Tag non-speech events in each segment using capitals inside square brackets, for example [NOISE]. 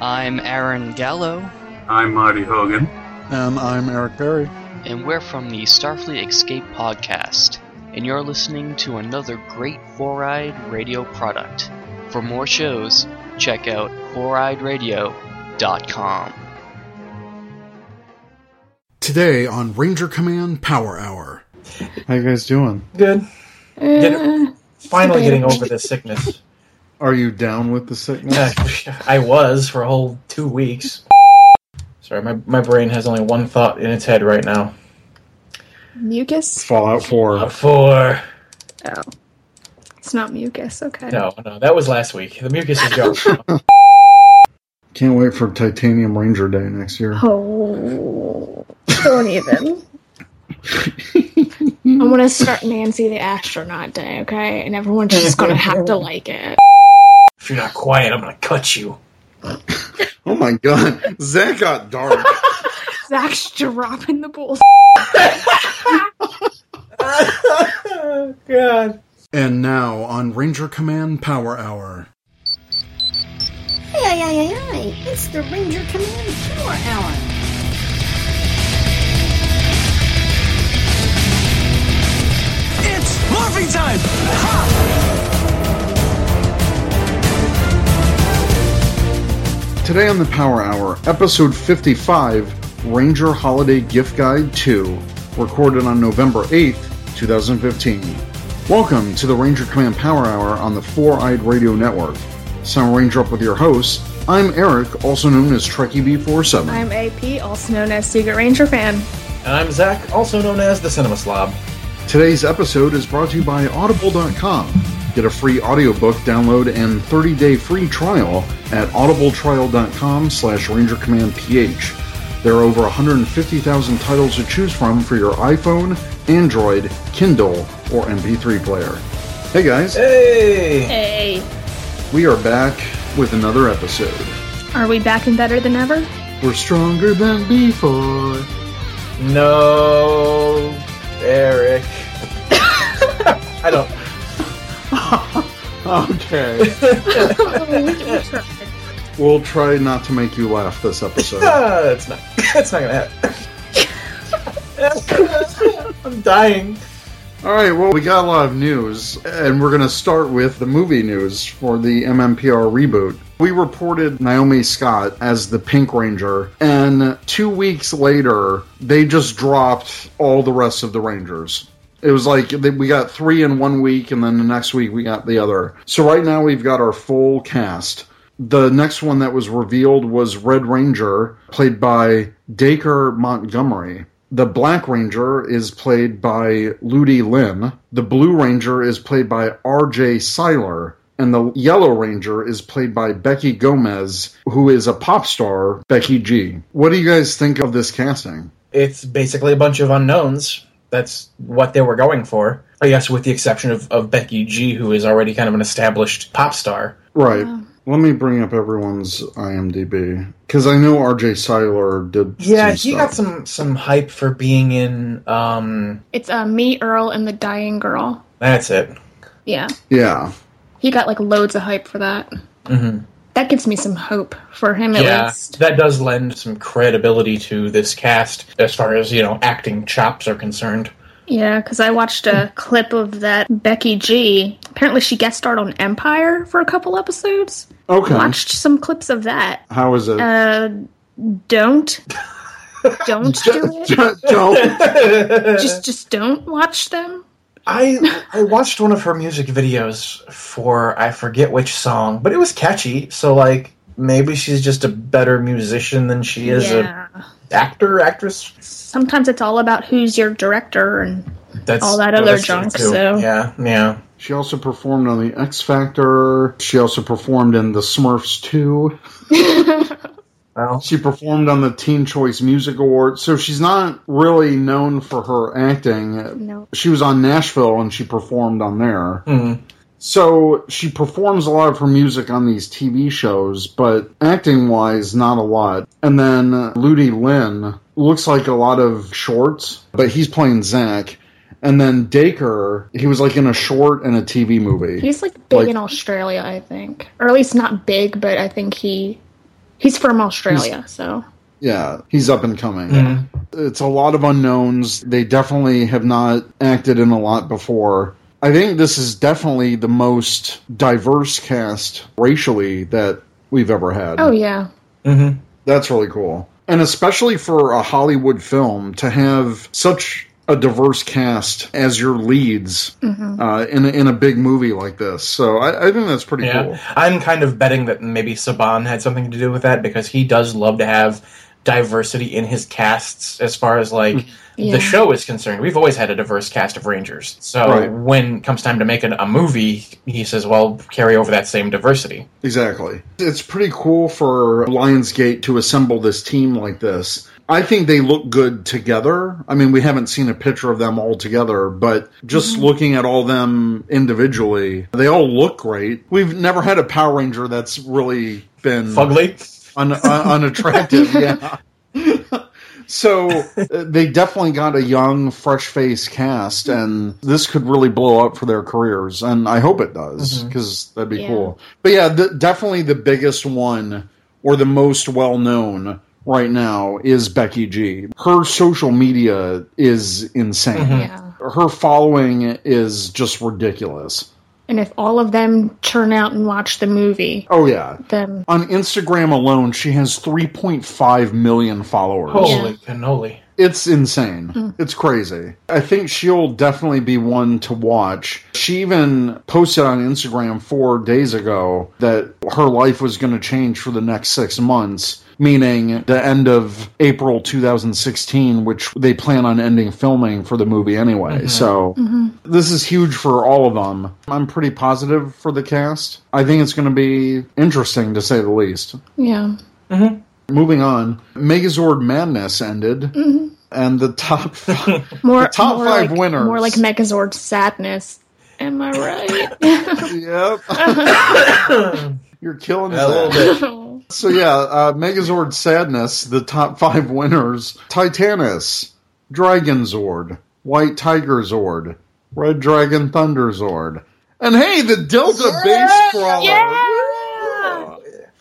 I'm Aaron Gallo, I'm Marty Hogan. And I'm Eric Berry. and we're from the Starfleet Escape podcast, and you're listening to another great Four Eyed Radio product. For more shows, check out foureyedradio.com. Today on Ranger Command Power Hour. How you guys doing? Good. Eh. Get- finally getting over this sickness. Are you down with the sickness? Yeah, [LAUGHS] I was for a whole two weeks. Sorry, my, my brain has only one thought in its head right now. Mucus? Fallout 4. Uh, for Oh. It's not mucus, okay. no, no, that was last week. The mucus is gone. [LAUGHS] Can't wait for Titanium Ranger Day next year. Oh, don't even. [LAUGHS] I want to start Nancy the Astronaut Day, okay? And everyone's just gonna have to like it. If you're not quiet, I'm gonna cut you. [COUGHS] Oh my god. Zach got dark. [LAUGHS] Zach's dropping the balls. oh, [LAUGHS] God. and now on Ranger Command Power Hour. Hey, hey, hey, hey, hey, it's the Ranger Command Power Hour. It's morphing time! Today on the Power Hour, episode 55, Ranger Holiday Gift Guide 2, recorded on November 8th, 2015. Welcome to the Ranger Command Power Hour on the Four Eyed Radio Network. Sound Ranger up with your hosts. I'm Eric, also known as Trekkie B47. I'm AP, also known as Secret Ranger fan. And I'm Zach, also known as the Cinema Slob. Today's episode is brought to you by Audible.com. Get a free audiobook download and 30-day free trial at audibletrial.com slash rangercommandph. There are over 150,000 titles to choose from for your iPhone, Android, Kindle, or MP3 player. Hey guys, Hey! Hey. we are back with another episode. Are we back and better than ever? We're stronger than before. No, Eric. [LAUGHS] I don't. [LAUGHS] Okay. [LAUGHS] we'll try not to make you laugh this episode. [LAUGHS] Ah, that's not. That's not gonna happen. I'm dying. All right, well, we got a lot of news, and we're going to start with the movie news for the MMPR reboot. We reported Naomi Scott as the Pink Ranger, and two weeks later, they just dropped all the rest of the Rangers. It was like we got three in one week, and then the next week we got the other. So right now we've got our full cast. The next one that was revealed was Red Ranger, played by Dacre Montgomery. The Black Ranger is played by Ludi Lin. The Blue Ranger is played by R.J. Cyler. And the Yellow Ranger is played by Becky Gomez, who is a pop star, Becky G. What do you guys think of this casting? It's basically a bunch of unknowns. That's what they were going for. I guess with the exception of, of Becky G, who is already kind of an established pop star. Right. Let me bring up everyone's IMDb because I know R.J. Cyler did. Yeah, some he got some some hype for being in. um It's uh, me, Earl, and the Dying Girl. That's it. Yeah. Yeah, He got like loads of hype for that. hmm That gives me some hope for him at Yeah, least. that does lend some credibility to this cast as far as you know acting chops are concerned. Yeah, because I watched a [LAUGHS] clip of that Becky G. Apparently, she guest starred on Empire for a couple episodes. Okay. Watched some clips of that. How was it? Uh, don't, [LAUGHS] don't do it. Don't. [LAUGHS] Just, just don't watch them. I I watched one of her music videos for I forget which song, but it was catchy. So like maybe she's just a better musician than she is yeah. a actor actress. Sometimes it's all about who's your director and That's All that oh, other junk, so- yeah, yeah. She also performed on the X Factor. She also performed in the Smurfs 2. [LAUGHS] Well, She performed on the Teen Choice Music Award. So she's not really known for her acting. no. She was on Nashville and she performed on there. mhm. So she performs a lot of her music on these TV shows, but acting wise, not a lot. And then uh, Ludi Lin looks like a lot of shorts, but he's playing Zach. And then Dacre, he was like in a short and a TV movie. He's like big Like- in Australia, I think, or at least not big, but I think he He's from Australia, so Yeah, he's up and coming. Mhm. It's a lot of unknowns. They definitely have not acted in a lot before. I think this is definitely the most diverse cast racially that we've ever had. oh yeah, Mhm. That's really cool. And especially for a Hollywood film to have such a diverse cast as your leads uh, in, a, in a big movie like this. So I, I think that's pretty Yeah, cool. I'm kind of betting that maybe Saban had something to do with that because he does love to have diversity in his casts as far as like Yeah. the show is concerned. We've always had a diverse cast of Rangers. So Right. when it comes time to make an, a movie, he says, "Well, carry over that same diversity." Exactly. It's pretty cool for Lionsgate to assemble this team like this. I think they look good together. I mean, we haven't seen a picture of them all together, but just mm-hmm. looking at all them individually, they all look great. We've never had a Power Ranger that's really been Fugly. un- un- unattractive. [LAUGHS] yeah. so uh, they definitely got a young, fresh face cast, and this could really blow up for their careers. And I hope it does mm-hmm. because that'd be Yeah. cool. But yeah, the, definitely the biggest one or the most well known right now is Becky G. Her social media is insane. Mm-hmm. yeah. Her following is just ridiculous. And if all of them turn out and watch the movie, Oh yeah. then On Instagram alone, she has 3.5 million followers. Holy cannoli! It's insane. Hmm. It's crazy. I think she'll definitely be one to watch. She even posted on Instagram four days ago that her life was going to change for the next six months, meaning the end of April 2016, which they plan on ending filming for the movie anyway. Mm-hmm. So mm-hmm. this is huge for all of them. I'm pretty positive for the cast. I think it's going to be interesting to say the least. yeah. Mm-hmm. Moving on, Megazord Madness ended, and the top [LAUGHS] five, More top more five like, winners. More like Megazord sadness. Am I right? [LAUGHS] yep, [LAUGHS] you're killing A little bit. So yeah, uh, Megazord Sadness, the top five winners: Titanus, Dragonzord, White Tiger Zord, Red Dragon Thunder Zord, and hey, the Delta Base Crawler. yeah.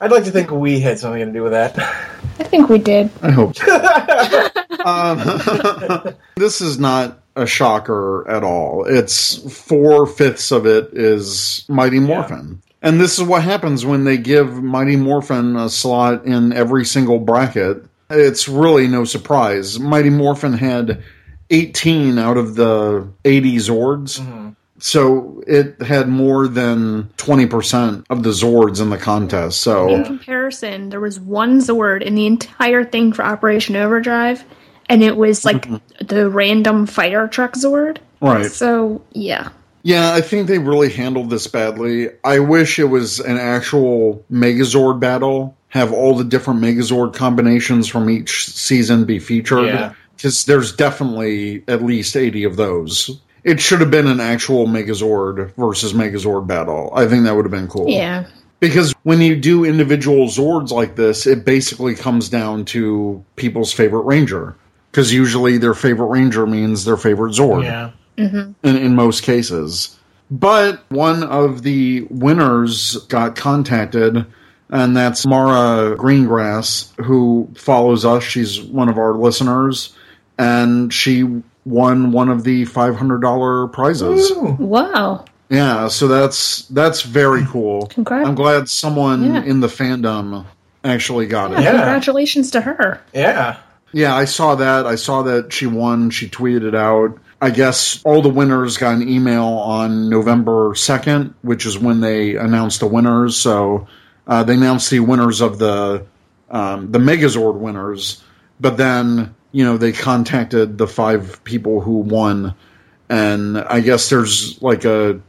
I'd like to think we had something to do with that. I think we did. I hope so. [LAUGHS] um, [LAUGHS] this is not a shocker at all. It's four fifths of it is Mighty Morphin. And this is what happens when they give Mighty Morphin a slot in every single bracket. It's really no surprise. Mighty Morphin had 18 out of the 80 Zords. So it had more than 20% of the Zords in the contest. So. In comparison, there was one Zord in the entire thing for Operation Overdrive, and it was like mm-hmm. the random fire truck Zord. Right. So yeah, Yeah, I think they really handled this badly. I wish it was an actual Megazord battle. Have all the different Megazord combinations from each season be featured. Yeah. Because there's definitely at least 80 of those. It should have been an actual Megazord versus Megazord battle. I think that would have been cool. yeah, Because when you do individual Zords like this, it basically comes down to people's favorite Ranger. Because usually their favorite Ranger means their favorite Zord Yeah. Mm-hmm. in, in most cases. But one of the winners got contacted, and that's Mara Greengrass, who follows us. She's one of our listeners, and she won one of the $500 prizes. wow, Yeah, so that's that's very cool. Congrats. I'm glad someone Yeah. in the fandom actually got it. yeah, Yeah. Congratulations to her. Yeah. Yeah, I saw that. I saw that she won. She tweeted it out. I guess all the winners got an email on November 2nd, which is when they announced the winners. So uh, they announced the winners of the um, the Megazord winners, but then you know they contacted the five people who won, and I guess there's like a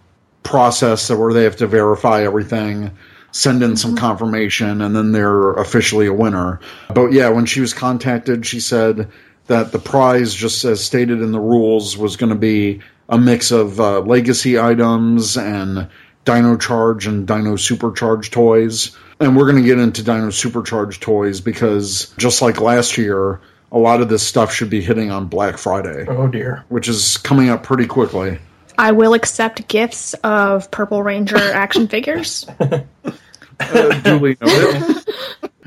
process where they have to verify everything, send in some confirmation, and then they're officially a winner. But yeah, when she was contacted, she said that the prize, just as stated in the rules, was going to be a mix of uh, legacy items and Dino Charge and Dino Supercharge toys. And we're going to get into Dino Supercharge toys because just like last year, a lot of this stuff should be hitting on Black Friday, Oh dear. which is coming up pretty quickly. I will accept gifts of Purple Ranger [LAUGHS] action figures. [LAUGHS] Uh, duly noted.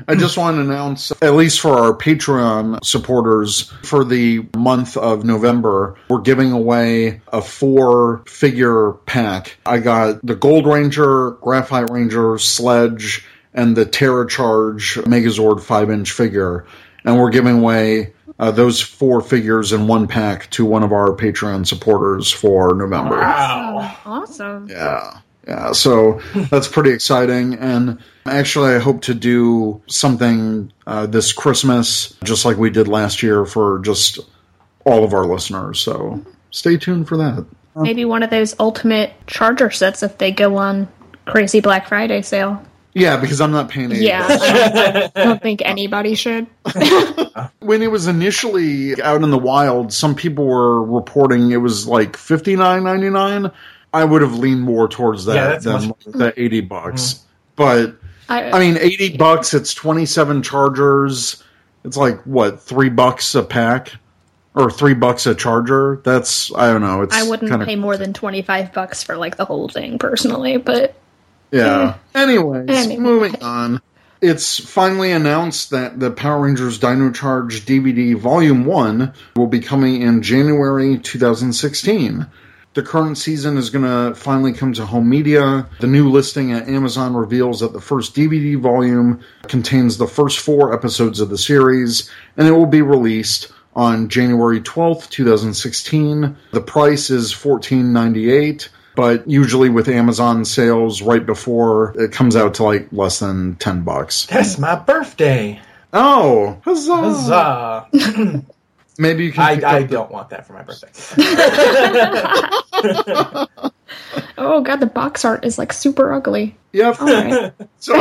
I just want to announce, at least for our Patreon supporters, for the month of November, we're giving away a four figure pack. I got the Gold Ranger, Graphite Ranger, Sledge, and the Terra Charge Megazord 5 inch figure. And we're giving away uh, those four figures in one pack to one of our Patreon supporters for November. Wow. Awesome. Yeah. Yeah, so that's pretty exciting. And actually, I hope to do something uh, this Christmas, just like we did last year for just all of our listeners. So stay tuned for that. Maybe one of those ultimate charger sets if they go on crazy Black Friday sale. Yeah, because I'm not paying. 80 Yeah. [LAUGHS] I don't think anybody should. [LAUGHS] When it was initially out in the wild, some people were reporting it was like fifty nine ninety nine. I would have leaned more towards that Yeah, than much- the eighty bucks. Mm-hmm. But I, I mean, eighty bucks. It's twenty seven chargers. It's like what three bucks a pack, or three bucks a charger. That's I don't know. It's I wouldn't pay more than twenty five bucks for like the whole thing personally, but Yeah. Anyways, Anyway. moving on. It's finally announced that the Power Rangers Dino Charge DVD Volume 1 will be coming in January 2016. The current season is going to finally come to home media. The new listing at Amazon reveals that the first DVD volume contains the first four episodes of the series, and it will be released on January 12th, 2016. The price is $14.98 but usually with Amazon sales right before it comes out to like less than 10 bucks. That's my birthday. Oh, huzzah. Huzzah. [LAUGHS] Maybe you can I, I the- don't want that for my birthday. [LAUGHS] oh god, the box art is like super ugly. Yep. Alright. [LAUGHS] So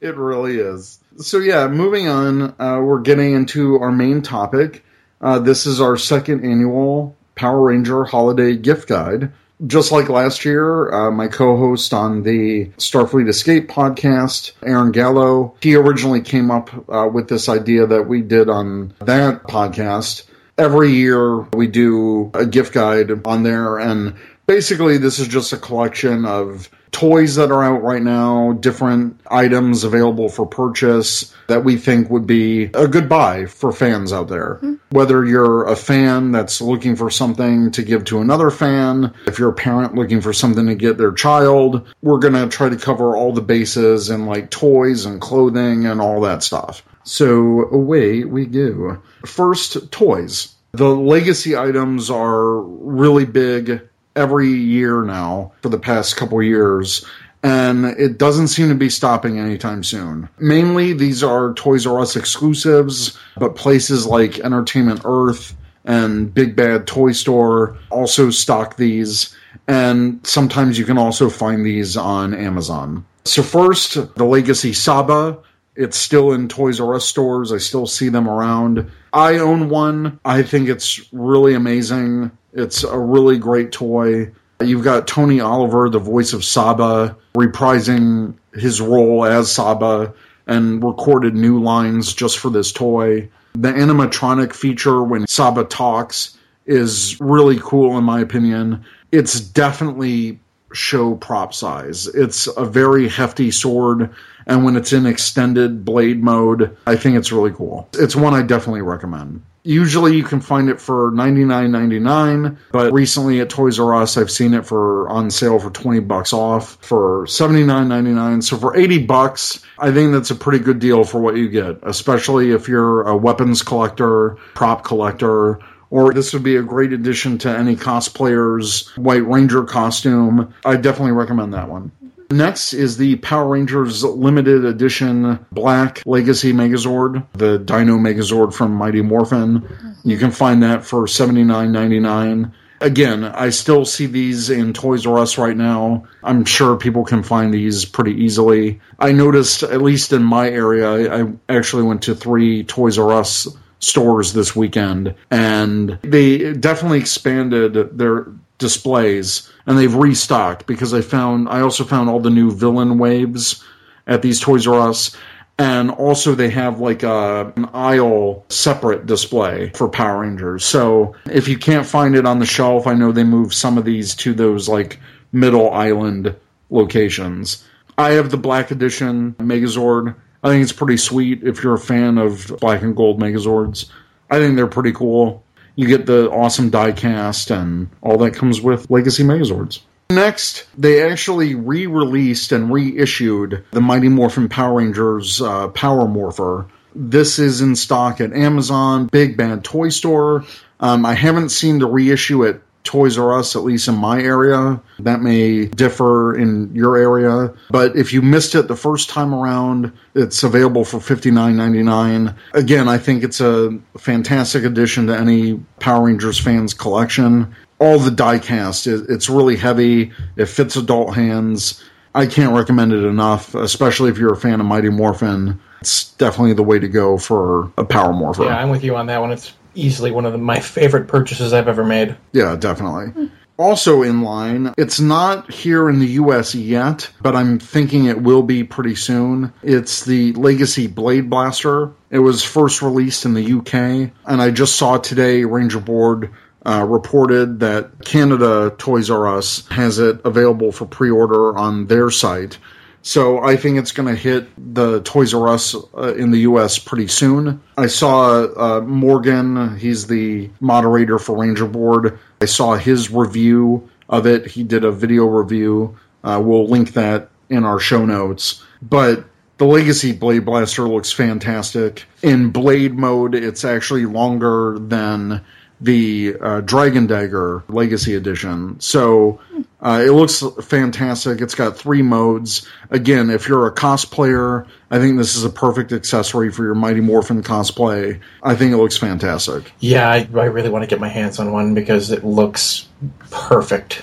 it really is. So yeah, moving on, uh, we're getting into our main topic. Uh, this is our second annual Power Ranger Holiday Gift Guide. Just like last year, uh, my co-host on the Starfleet Escape podcast, Aaron Gallo, he originally came up uh, with this idea that we did on that podcast. Every year we do a gift guide on there, and basically this is just a collection of toys that are out right now, different items available for purchase that we think would be a good buy for fans out there. Hmm. Whether you're a fan that's looking for something to give to another fan, if you're a parent looking for something to get their child, we're going to try to cover all the bases and like toys and clothing and all that stuff. So away we go. First, toys. The legacy items are really big every year now for the past couple years and it doesn't seem to be stopping anytime soon. Mainly these are Toys R Us exclusives, but places like Entertainment Earth and Big Bad Toy Store also stock these and sometimes you can also find these on Amazon. So first, the Legacy Saba it's still in Toys R Us stores. I still see them around. I own one. I think it's really amazing. It's a really great toy. You've got Tony Oliver, the voice of Saba, reprising his role as Saba and recorded new lines just for this toy. The animatronic feature when Saba talks is really cool in my opinion. It's definitely show prop size. It's a very hefty sword, and when it's in extended blade mode, I think it's really cool. It's one I definitely recommend. Usually you can find it for $99.99, but recently at Toys R Us I've seen it for on sale for 20 bucks off for $79.99. So for 80 bucks, I think that's a pretty good deal for what you get, especially if you're a weapons collector, prop collector, or this would be a great addition to any cosplayer's White Ranger costume. I definitely recommend that one. Next is the Power Rangers limited edition Black Legacy Megazord, the Dino Megazord from Mighty Morphin. You can find that for $79.99. Again, I still see these in Toys R Us right now. I'm sure people can find these pretty easily. I noticed, at least in my area, I I actually went to three Toys R Us stores this weekend, and they definitely expanded their displays and they've restocked because I found I also found all the new villain waves at these Toys R Us. And also, they have like a, an aisle separate display for Power Rangers. So if you can't find it on the shelf, I know they moved some of these to those like middle island locations. I have the Black Edition Megazord. I think it's pretty sweet if you're a fan of black and gold Megazords. I think they're pretty cool. You get the awesome die cast and all that comes with Legacy Megazords. Next, they actually re released and reissued the Mighty Morphin Power Rangers uh, Power Morpher. This is in stock at Amazon, Big Bad Toy Store. Um, I haven't seen the reissue at Toys R Us, at least in my area. That may differ in your area. But if you missed it the first time around, it's available for $59.99. Again, I think it's a fantastic addition to any Power Rangers fans collection. All the die cast, it's really heavy, it fits adult hands. I can't recommend it enough, especially if you're a fan of Mighty Morphin. It's definitely the way to go for a Power Morpher. Yeah, I'm with you on that one. It's easily one of the, my favorite purchases I've ever made. Yeah, definitely. Also in line, it's not here in the US yet, but I'm thinking it will be pretty soon. It's the Legacy Blade Blaster. It was first released in the UK, and I just saw today Ranger Board uh, reported that Canada Toys R Us has it available for pre order on their site. So I think it's going to hit the Toys R Us uh, in the U.S. pretty soon. I saw uh, Morgan; he's the moderator for Ranger Board. I saw his review of it. He did a video review. Uh, we'll link that in our show notes. But the Legacy Blade Blaster looks fantastic. In Blade mode, it's actually longer than the uh, Dragon Dagger Legacy Edition. So uh, it looks fantastic. It's got three modes. Again, if you're a cosplayer, I think this is a perfect accessory for your Mighty Morphin cosplay. I think it looks fantastic. Yeah, I, I really want to get my hands on one because it looks perfect.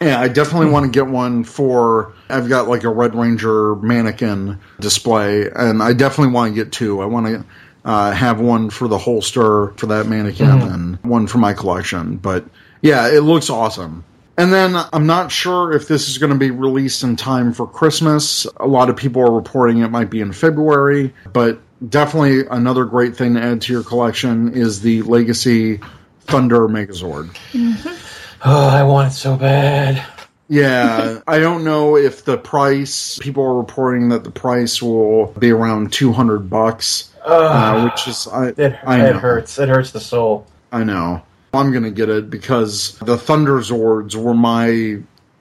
Yeah, I definitely want to get one for. I've got like a Red Ranger mannequin display, and I definitely want to get two. I want to uh, have one for the holster for that mannequin and one for my collection. But yeah, it looks awesome. And then I'm not sure if this is going to be released in time for Christmas. A lot of people are reporting it might be in February, but definitely another great thing to add to your collection is the Legacy Thunder Megazord. Oh, I want it so bad. Yeah, I don't know if the price. People are reporting that the price will be around two hundred bucks, uh, which is I. It, I it hurts. It hurts the soul. I know. I'm gonna get it because the Thunder Zords were my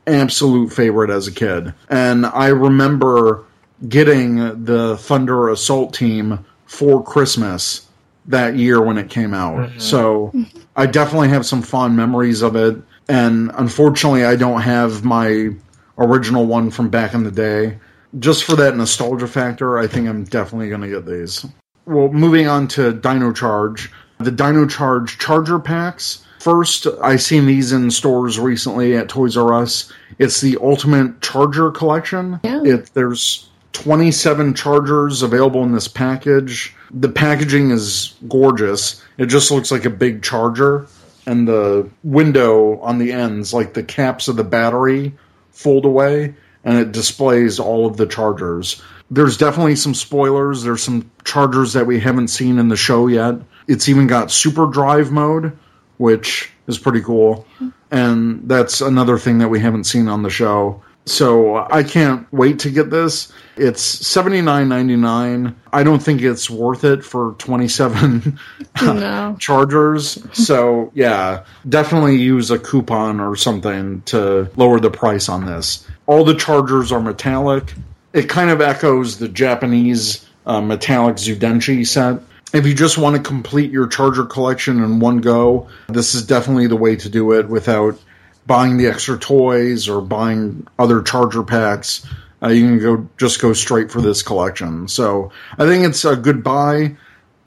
absolute favorite as a kid, and I remember getting the Thunder Assault Team for Christmas that year when it came out. Mm-hmm. So I definitely have some fond memories of it. And unfortunately, I don't have my original one from back in the day. Just for that nostalgia factor, I think I'm definitely going to get these. Well, moving on to Dino Charge. The Dino Charge Charger Packs. First, I seen these in stores recently at Toys R Us. It's the Ultimate Charger Collection. Yeah. It, there's 27 chargers available in this package. The packaging is gorgeous. It just looks like a big charger, and the window on the ends, like the caps of the battery, fold away, and it displays all of the chargers. There's definitely some spoilers. There's some chargers that we haven't seen in the show yet. It's even got super drive mode, which is pretty cool. And that's another thing that we haven't seen on the show. So I can't wait to get this. It's seventy nine ninety nine. I don't think it's worth it for twenty seven [LAUGHS] No. chargers. So yeah, definitely use a coupon or something to lower the price on this. All the chargers are metallic. It kind of echoes the Japanese uh, metallic Zyudenchi set. If you just want to complete your charger collection in one go, this is definitely the way to do it without buying the extra toys or buying other charger packs. Uh, you can go just go straight for this collection. So I think it's a good buy.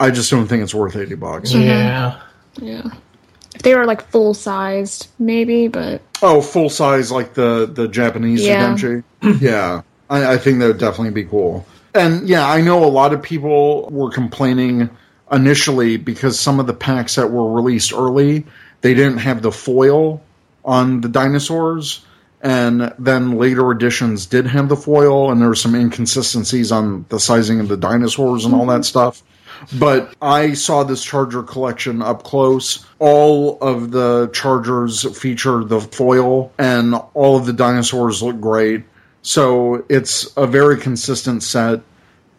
I just don't think it's worth eighty bucks. Yeah. Yeah. If they were like full sized, maybe, but Oh, full size like the the Japanese Yeah. Zyudenchi. yeah, I, I think that would definitely be cool. And yeah, I know a lot of people were complaining initially because some of the packs that were released early they didn't have the foil on the dinosaurs, and then later editions did have the foil, and there were some inconsistencies on the sizing of the dinosaurs and all that mm-hmm. stuff. But I saw this charger collection up close. All of the chargers feature the foil, and all of the dinosaurs look great. So it's a very consistent set.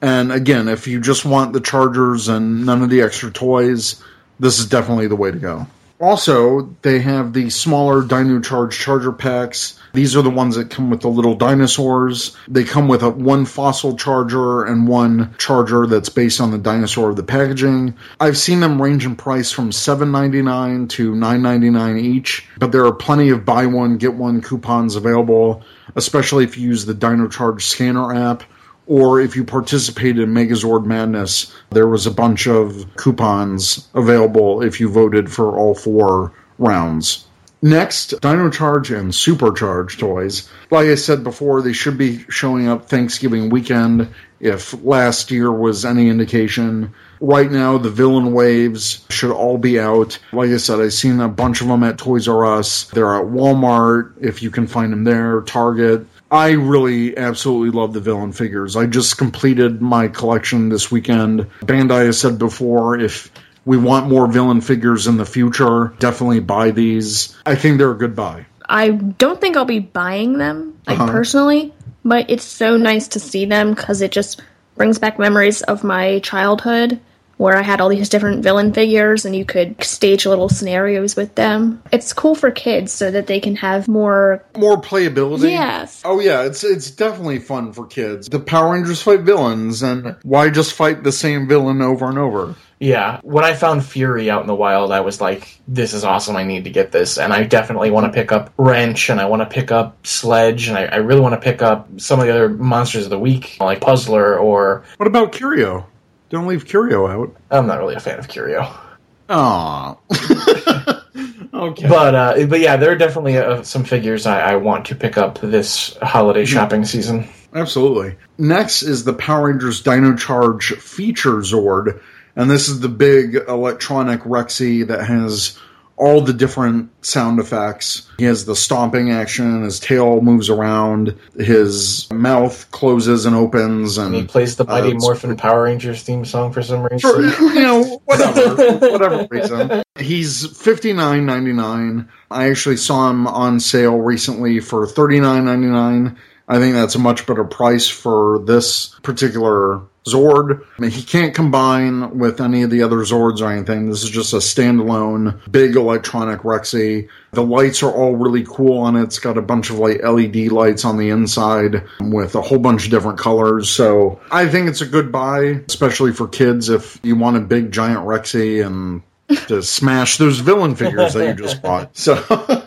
And again, if you just want the chargers and none of the extra toys, this is definitely the way to go. Also, they have the smaller Dino Charge charger packs. These are the ones that come with the little dinosaurs. They come with a one fossil charger and one charger that's based on the dinosaur of the packaging. I've seen them range in price from $7.99 to $9.99 each, but there are plenty of buy one get one coupons available, especially if you use the Dino Charge scanner app or if you participated in Megazord Madness, there was a bunch of coupons available if you voted for all four rounds. Next, Dino Charge and Supercharge toys. Like I said before, they should be showing up Thanksgiving weekend if last year was any indication. Right now, the villain waves should all be out. Like I said, I've seen a bunch of them at Toys R Us. They're at Walmart, if you can find them there, Target. I really absolutely love the villain figures. I just completed my collection this weekend. Bandai has said before if we want more villain figures in the future, definitely buy these. I think they're a good buy. I don't think I'll be buying them, like Uh-huh. personally, but it's so nice to see them because it just brings back memories of my childhood where I had all these different villain figures and you could stage little scenarios with them. It's cool for kids so that they can have more. More playability. Yes. Oh yeah, it's it's definitely fun for kids. The Power Rangers fight villains, and why just fight the same villain over and over? Yeah, when I found Fury out in the wild, I was like, "This is awesome! I need to get this." And I definitely want to pick up Wrench, and I want to pick up Sledge, and I, I really want to pick up some of the other monsters of the week, like Puzzler, or What about Curio? Don't leave Curio out. I'm not really a fan of Curio, Aw. [LAUGHS] okay. but uh, but yeah, there are definitely uh, some figures I, I want to pick up this holiday shopping season. Absolutely. Next is the Power Rangers Dino Charge Feature Zord, and this is the big electronic Rexy that has all the different sound effects. He has the stomping action, his tail moves around, his mouth closes and opens, and And he plays the Mighty uh, Morphin Power Rangers theme song for some reason. for you know [LAUGHS] whatever whatever reason he's 59.99 i actually saw him on sale recently for 39.99 i think that's a much better price for this particular zord. I mean, he can't combine with any of the other zords or anything. This is just a standalone big electronic rexy. The lights are all really cool on it. It's got a bunch of like led lights on the inside with a whole bunch of different colors. So i think it's a good buy especially for kids if you want a big giant rexy and to smash those villain figures that you just bought. So [LAUGHS]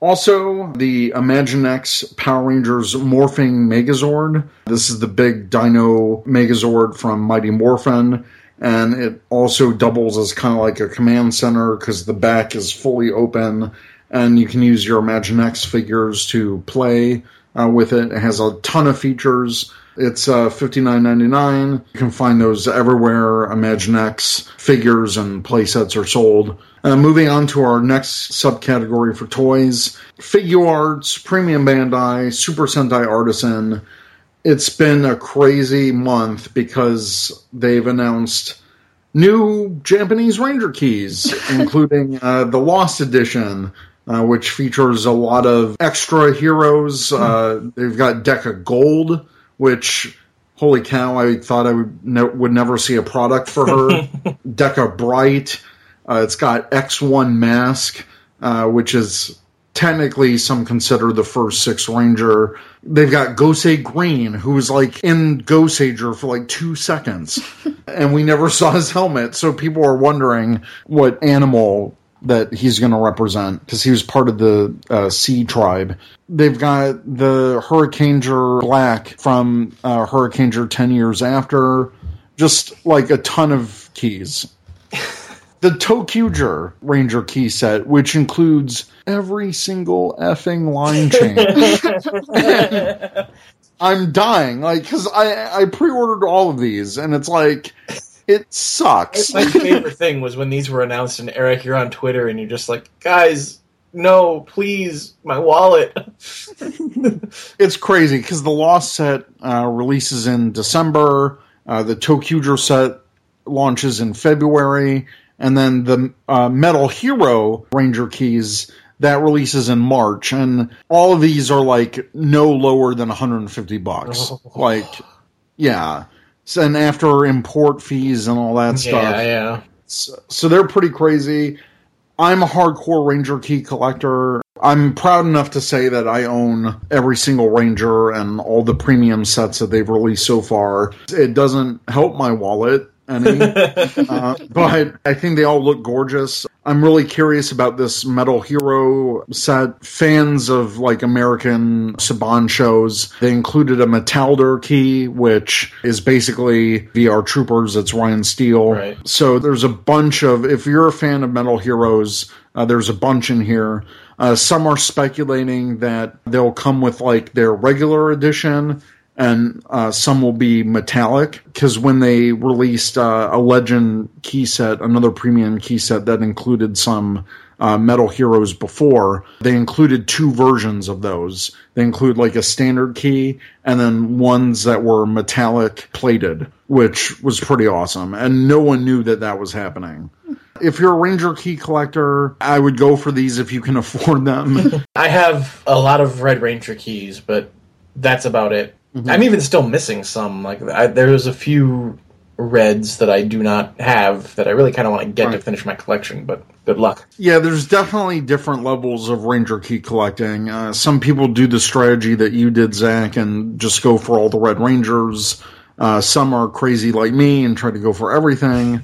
Also, the Imaginext Power Rangers Morphing Megazord. This is the big dino Megazord from Mighty Morphin, and it also doubles as kind of like a command center because the back is fully open, and you can use your Imaginext figures to play uh, with it. It has a ton of features. It's uh, fifty nine ninety nine. You can find those everywhere. Imaginext figures and playsets are sold. Uh, moving on to our next subcategory for toys: Figuarts, Premium Bandai, Super Sentai Artisan. It's been a crazy month because they've announced new Japanese Ranger keys, [LAUGHS] including uh, the Lost Edition, uh, which features a lot of extra heroes. Uh, they've got Deka Gold, which, holy cow, I thought I would ne- would never see a product for her. [LAUGHS] Deka Bright. Uh, it's got X1 Mask, uh, which is technically some consider the first six ranger. They've got Gosei Green, who was like in Goseiger for like two seconds, [LAUGHS] and we never saw his helmet. So people are wondering what animal that he's going to represent because he was part of the uh, Sea tribe. They've got the Hurricaneger Black from uh, Hurricaneger 10 years after, just like a ton of keys [LAUGHS] the ToQger Ranger key set, which includes every single effing line [LAUGHS] change. I'm dying, like, because I I pre-ordered all of these, and it's like it sucks. My [LAUGHS] favorite thing was when these were announced, and Eric, you're on Twitter, and you're just like, guys, no, please, my wallet. [LAUGHS] it's crazy because the Lost set uh, releases in December. Uh, the ToQger set launches in February, and then the uh, Metal Hero Ranger keys That releases in March, and all of these are like no lower than 150 bucks. Oh. Like, yeah. And after import fees and all that stuff, Yeah, yeah. so, so they're pretty crazy. I'm a hardcore Ranger key collector. I'm proud enough to say that I own every single Ranger and all the premium sets that they've released so far. It doesn't help my wallet any, uh, but I think they all look gorgeous. I'm really curious about this Metal Hero set. Fans of like American Saban shows, they included a Metalder key, which is basically VR Troopers. It's Ryan Steele. Right. So there's a bunch of, if you're a fan of Metal Heroes, uh, there's a bunch in here. Uh, some are speculating that they'll come with like their regular edition, and uh, some will be metallic. Because when they released uh, a Legend key set, another premium key set that included some uh, Metal Heroes before, they included two versions of those. They include like a standard key and then ones that were metallic plated, which was pretty awesome. And no one knew that that was happening. If you're a Ranger key collector, I would go for these if you can [LAUGHS] afford them. I have a lot of Red Ranger keys, but that's about it. Mm-hmm. I'm even still missing some. Like I, there's a few reds that I do not have that I really kind of want to get to finish my collection. But good luck. Yeah, there's definitely different levels of Ranger key collecting. Uh, some people do the strategy that you did, Zach, and just go for all the Red Rangers. Uh, some are crazy like me and try to go for everything.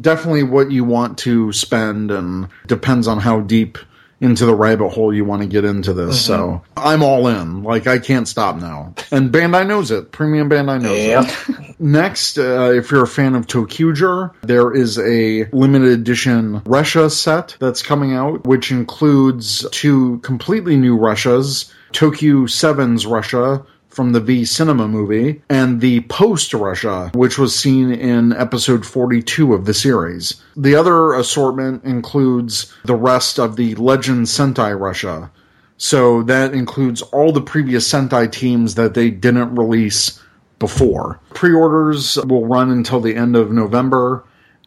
Definitely what you want to spend, and depends on how deep into the rabbit hole you want to get into this. So I'm all in. Like I can't stop now. And Bandai knows it. Premium Bandai knows it. Next, uh, if you're a fan of ToQger, there is a limited edition Resha set that's coming out, which includes two completely new Reshas. Tokyo 7's Resha from the V Cinema movie, and the post Resha, which was seen in episode 42 of the series. The other assortment includes the rest of the Legend Sentai Resha. So that includes all the previous Sentai teams that they didn't release before. Pre orders will run until the end of November,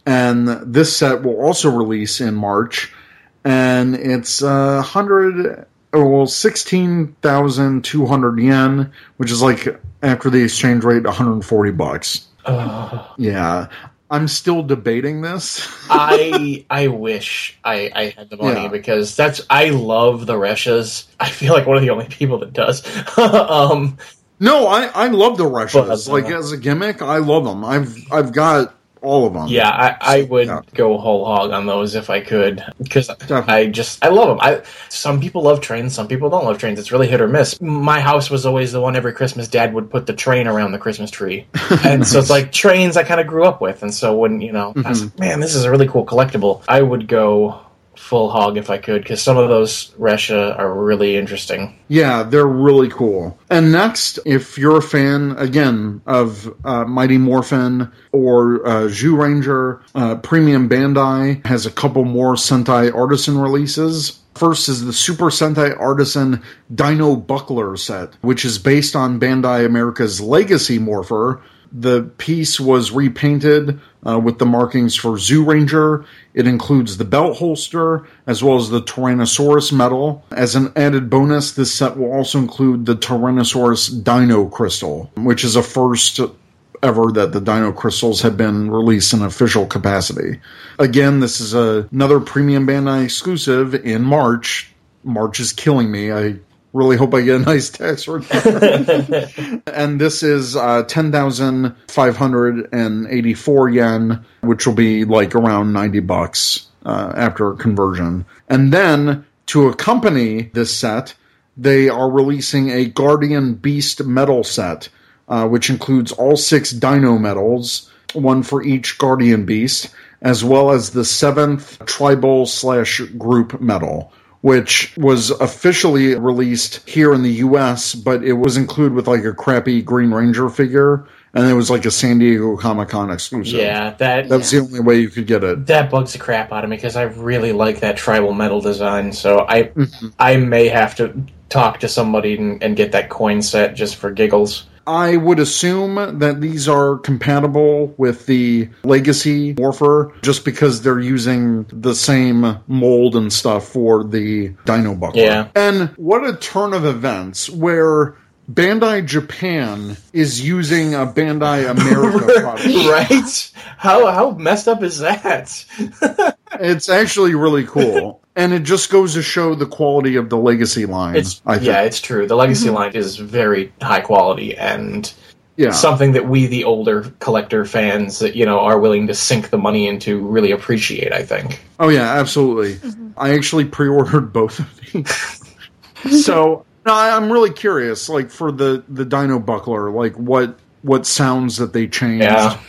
and this set will also release in March. And it's uh, 100, oh, well, 16,200 yen, which is like, after the exchange rate, 140 bucks. Yeah. I'm still debating this. [LAUGHS] I I wish I, I had the money Yeah. because that's I love the Reshas. I feel like one of the only people that does. [LAUGHS] um, No, I, I love the Russians. But, uh, like as a gimmick, I love them. I've I've got all of them. yeah, I, I would Yeah. go whole hog on those if I could because I just I love them. I some people love trains, some people don't love trains. It's really hit or miss. My house was always the one every Christmas. Dad would put the train around the Christmas tree, [LAUGHS] and so it's like trains I kind of grew up with. And so when you know, I was like, man, this is a really cool collectible. I would go full hog if I could because some of those Resha are really interesting. Yeah, they're really cool. And next, if you're a fan again of uh, Mighty Morphin or uh, Zyuranger, uh, Premium Bandai has a couple more Sentai Artisan releases. First is the Super Sentai Artisan Dino Buckler set, which is based on Bandai America's Legacy Morpher. The piece was repainted uh, with the markings for Zyuranger. It includes the belt holster as well as the Tyrannosaurus medal. As an added bonus, this set will also include the Tyrannosaurus Dino Crystal, which is a first ever that the Dino Crystals have been released in official capacity. Again, this is a, another Premium Bandai exclusive in March. March is killing me. I really hope I get a nice tax [LAUGHS] return. and this is uh, 10,584 yen, which will be like around 90 bucks uh, after conversion. And then to accompany this set, they are releasing a Guardian Beast medal set, uh, which includes all six Dino medals, one for each Guardian Beast, as well as the seventh tribal slash group medal which was officially released here in the US, but it was included with like a crappy Green Ranger figure, and it was like a San Diego Comic Con exclusive. Yeah, that That's the only way you could get it. that bugs the crap out of me because I really like that tribal metal design. So I Mm-hmm. I may have to talk to somebody and, and get that coin set just for giggles. I would assume that these are compatible with the Legacy Morpher just because they're using the same mold and stuff for the Dino Buckler. Yeah. And what a turn of events where Bandai Japan is using a Bandai [LAUGHS] America product. right? How how messed up is that? [LAUGHS] It's actually really cool. And it just goes to show the quality of the Legacy line. It's I think. yeah, it's true. The legacy mm-hmm. line is very high quality and yeah. something that we, the older collector fans, that you know, are willing to sink the money into, really appreciate. I think. Oh yeah, absolutely. Mm-hmm. I actually pre-ordered both of these. [LAUGHS] so no, I- I'm really curious, like for the the Dino Buckler, like what what sounds that they changed. Yeah.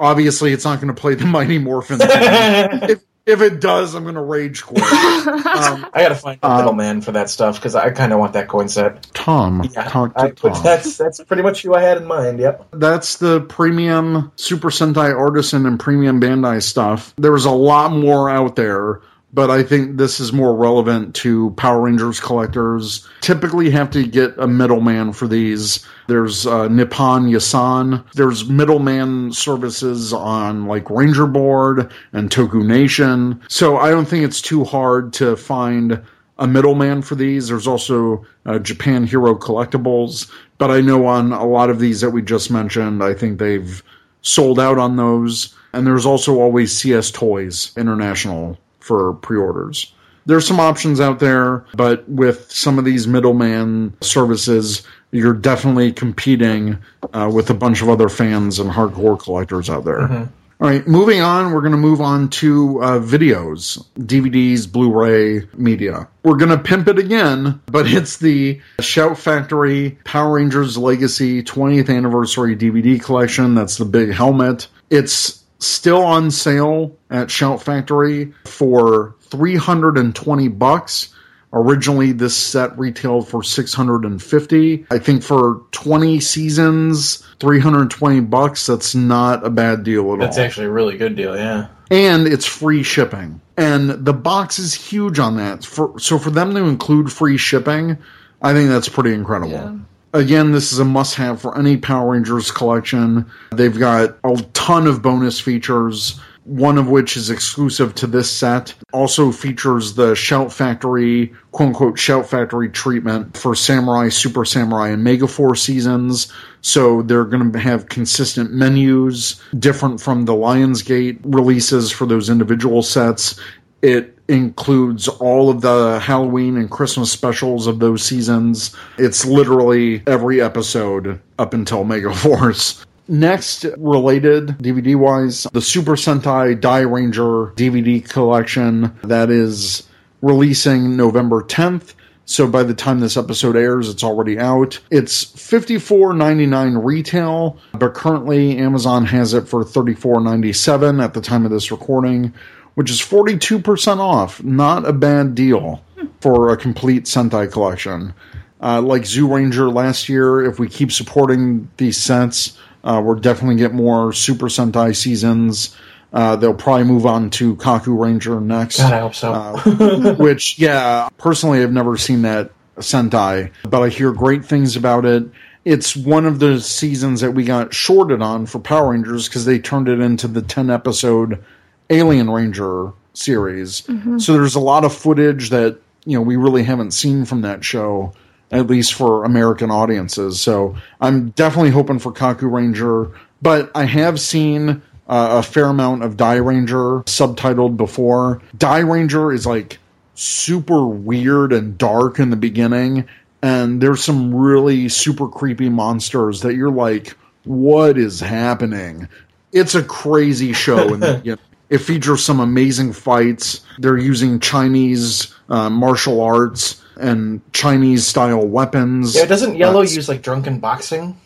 Obviously, it's not going to play the Mighty Morphin. [LAUGHS] if if it does, I'm going to rage quit. [LAUGHS] um, I gotta find a middleman for that stuff because I kind of want that coin set. Tom, Yeah, talk to I, Tom. that's that's pretty much who I had in mind. Yep. That's the premium Super Sentai Artisan and premium Bandai stuff. There's a lot more out there, but I think this is more relevant to Power Rangers collectors. Typically, have to get a middleman for these. There's uh, Nippon Yasan. There's middleman services on like Ranger Board and Toku Nation. So I don't think it's too hard to find a middleman for these. There's also uh, Japan Hero Collectibles, but I know on a lot of these that we just mentioned, I think they've sold out on those. And there's also always CS Toys International for pre-orders. There's some options out there, but with some of these middleman services, you're definitely competing uh, with a bunch of other fans and hardcore collectors out there. All right, moving on, we're going to move on to uh, videos, DVDs, Blu ray media. We're going to pimp it again, but it's the Shout Factory Power Rangers Legacy 20th Anniversary DVD collection. That's the big helmet. It's still on sale at Shout Factory for 320 bucks. Originally, this set retailed for 650. I think for 20 seasons, 320 bucks, that's not a bad deal at That's all. That's actually a really good deal. Yeah. and it's free shipping. And the box is huge on that. For, so for them to include free shipping, I think that's pretty incredible. Yeah. Again, this is a must have for any Power Rangers collection. They've got a ton of bonus features, one of which is exclusive to this set. Also features the Shout Factory, quote unquote, Shout Factory treatment for Samurai, Super Samurai, and Mega Force seasons. So they're going to have consistent menus, different from the Lionsgate releases for those individual sets. It includes all of the Halloween and Christmas specials of those seasons. It's literally every episode up until [LAUGHS] Mega Force. Next, related DVD wise, the Super Sentai Dairanger DVD collection that is releasing November 10th. So by the time this episode airs, it's already out. It's $54.99 retail, but currently Amazon has it for $34.97 at the time of this recording, which is 42% off. Not a bad deal for a complete Sentai collection. Uh, like Zyuranger last year, if we keep supporting these sets, uh, we're definitely get more Super Sentai seasons. Uh, they'll probably move on to Kakuranger next God, I hope so. Uh, [LAUGHS] which yeah personally i've never seen that sentai but i hear great things about it it's one of the seasons that we got shorted on for power rangers because they turned it into the 10 episode alien ranger series so there's a lot of footage that you know we really haven't seen from that show at least for american audiences so i'm definitely hoping for Kakuranger but i have seen uh, a fair amount of Dairanger subtitled before. Dairanger is like super weird and dark in the beginning, and there's some really super creepy monsters that you're like, what is happening? It's a crazy show, and you know, it features some amazing fights. They're using Chinese uh, martial arts and Chinese style weapons. yeah, doesn't Yellow Uh, use like drunken boxing?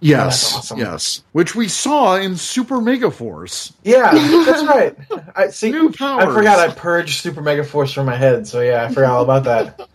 Yes, That's awesome. yes, which we saw in Super Mega Force. Yeah, [LAUGHS] that's right. I see. New powers. I forgot I purged Super Mega Force from my head, so yeah, I forgot all about that.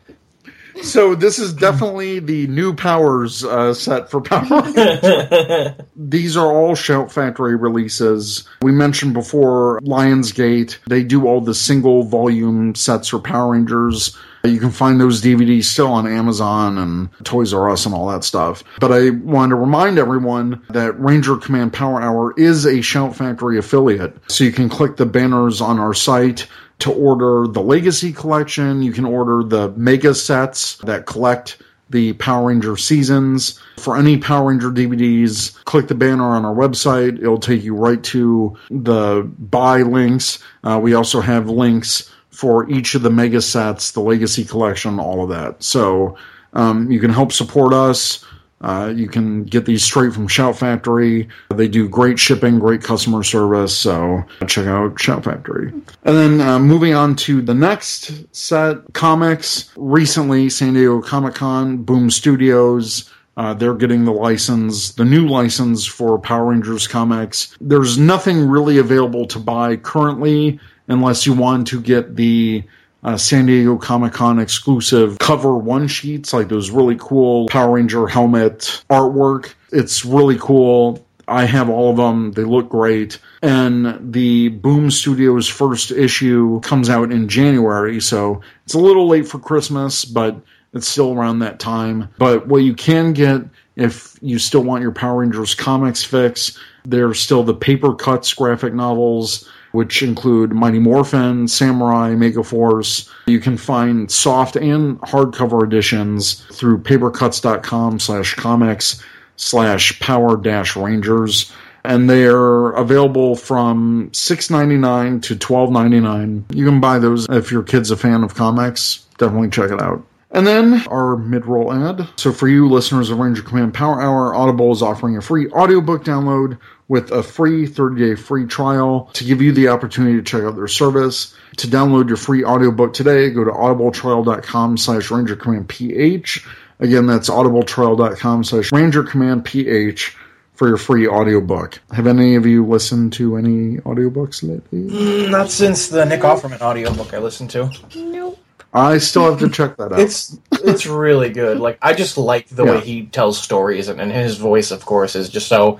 So this is definitely the new powers uh, set for Power Rangers. [LAUGHS] These are all Shout Factory releases. We mentioned before Lionsgate. They do all the single volume sets for Power Rangers. You can find those DVDs still on Amazon and Toys R Us and all that stuff. But I wanted to remind everyone that Ranger Command Power Hour is a Shout Factory affiliate. So you can click the banners on our site to order the Legacy Collection. You can order the Mega sets that collect the Power Ranger seasons. For any Power Ranger DVDs, click the banner on our website. It'll take you right to the buy links. Uh, we also have links for each of the mega sets, the Legacy Collection, all of that. So um, you can help support us. Uh, you can get these straight from Shout Factory. They do great shipping, great customer service. So check out Shout Factory. And then uh, moving on to the next set, comics. Recently, San Diego Comic Con, Boom Studios. Uh, they're getting the license, the new license for Power Rangers comics. There's nothing really available to buy currently unless you want to get the uh, San Diego Comic Con exclusive cover one sheets, like those really cool Power Ranger helmet artwork. It's really cool. I have all of them. They look great. And the Boom Studios first issue comes out in January, so it's a little late for Christmas, but it's still around that time. But what you can get if you still want your Power Rangers comics fix, there's still the Papercutz graphic novels which include Mighty Morphin, Samurai, Megaforce. You can find soft and hardcover editions through papercutz.com slash comics slash power dash rangers. And they're available from six ninety nine to twelve ninety nine. You can buy those if your kid's a fan of comics. Definitely check it out. And then our mid-roll ad. So for you listeners of Ranger Command Power Hour, Audible is offering a free audiobook download with a free 30-day free trial to give you the opportunity to check out their service. To download your free audiobook today, go to audibletrial.com slash rangercommandph. Again, that's audibletrial.com slash rangercommandph for your free audiobook. Have any of you listened to any audiobooks lately? Mm, not since the Nick Offerman audiobook I listened to. Nope. I still have to check that out. It's it's really good. Like I just like the Yeah. way he tells stories, and, and his voice, of course, is just so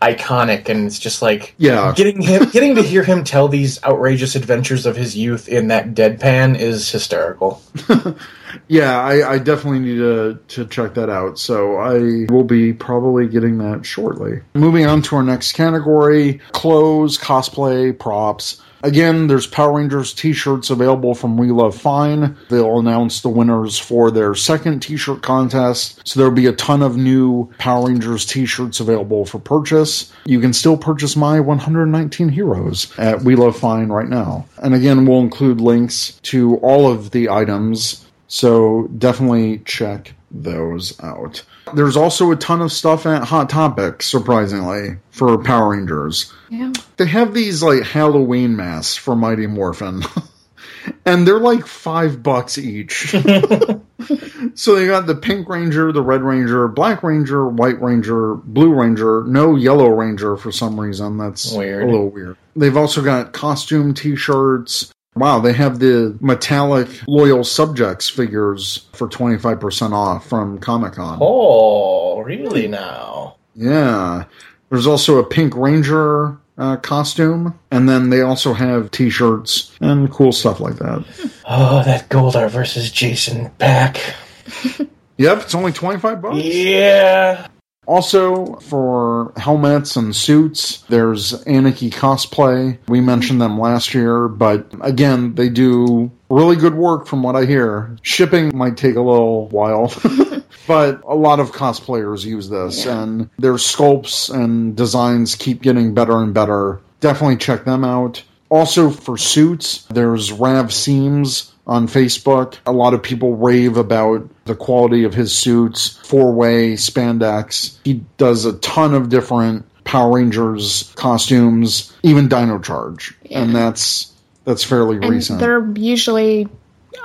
iconic. And it's just like Yeah. getting him getting to hear him tell these outrageous adventures of his youth in that deadpan is hysterical. [LAUGHS] Yeah, I, I definitely need to, to check that out. So I will be probably getting that shortly. Moving on to our next category clothes, cosplay, props. Again, there's Power Rangers t shirts available from We Love Fine. They'll announce the winners for their second t shirt contest. So there'll be a ton of new Power Rangers t shirts available for purchase. You can still purchase my 119 heroes at We Love Fine right now. And again, we'll include links to all of the items so definitely check those out. There's also a ton of stuff at Hot Topic, surprisingly, for Power Rangers. Yeah. They have these like Halloween masks for Mighty Morphin. [LAUGHS] and they're like five bucks each. [LAUGHS] so they got the Pink Ranger, the Red Ranger, Black Ranger, White Ranger, Blue Ranger, no Yellow Ranger for some reason. That's Weird. a little weird. They've also got costume t shirts. Wow, they have the metallic loyal subjects figures for 25% off from Comic Con. Oh, really now? Yeah. There's also a Pink Ranger uh, costume, and then they also have t shirts and cool stuff like that. [LAUGHS] Oh, that Goldar versus Jason pack. [LAUGHS] Yep, it's only 25 bucks. Yeah. Also, for helmets and suits, there's Anarchy Cosplay. We mentioned them last year, but again, they do really good work from what I hear. Shipping might take a little while, [LAUGHS] but a lot of cosplayers use this, and their sculpts and designs keep getting better and better. Definitely check them out. Also, for suits, there's Rav Seams on Facebook. A lot of people rave about the quality of his suits, four way spandex. He does a ton of different Power Rangers costumes, even Dino Charge, and that's that's fairly And recent. they're usually,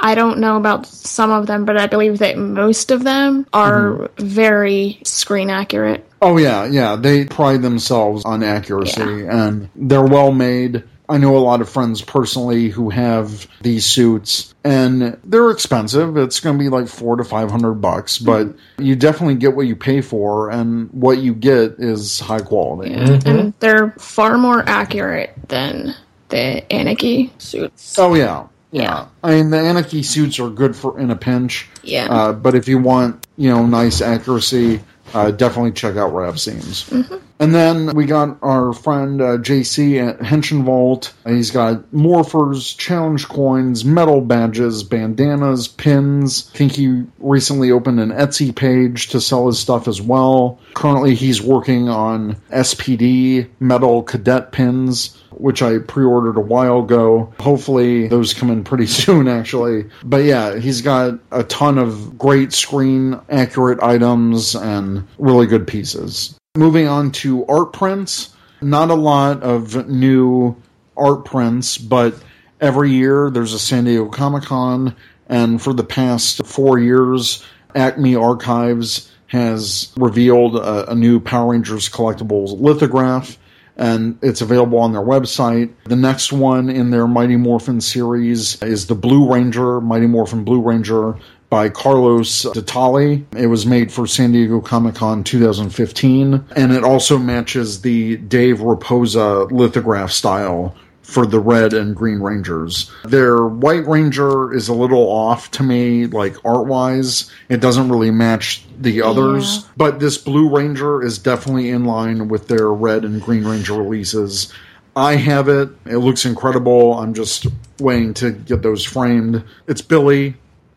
I don't know about some of them, but I believe that most of them are Mm-hmm. very screen accurate. Oh yeah, yeah. They pride themselves on accuracy, and they're well made. I know a lot of friends personally who have these suits, and they're expensive. It's going to be like four to five hundred bucks, but you definitely get what you pay for, and what you get is high quality. Yeah. And they're far more accurate than the Anarchy suits. Oh yeah. Yeah. Yeah. I mean the Anarchy suits are good for in a pinch. Yeah. Uh, but if you want, you know, nice accuracy, uh, definitely check out Rav Seams. And then we got our friend uh, JC at Henshin Vault. He's got morphers, challenge coins, metal badges, bandanas, pins. I think he recently opened an Etsy page to sell his stuff as well. Currently, he's working on SPD metal cadet pins which I pre-ordered a while ago. Hopefully those come in pretty [LAUGHS] soon actually. But yeah, he's got a ton of great screen accurate items and really good pieces. Moving on to art prints, not a lot of new art prints, but every year there's a San Diego Comic-Con and for the past 4 years Acme Archives has revealed a, a new Power Rangers collectibles lithograph and it's available on their website. The next one in their Mighty Morphin series is the Blue Ranger, Mighty Morphin Blue Ranger by Carlos Ditali. It was made for San Diego Comic Con 2015, and it also matches the Dave Rapoza lithograph style for the red and green rangers. Their white ranger is a little off to me, like art wise. It doesn't really match the others, but this blue ranger is definitely in line with their red and green ranger releases. I have it. It looks incredible. I'm just waiting to get those framed. It's Billy.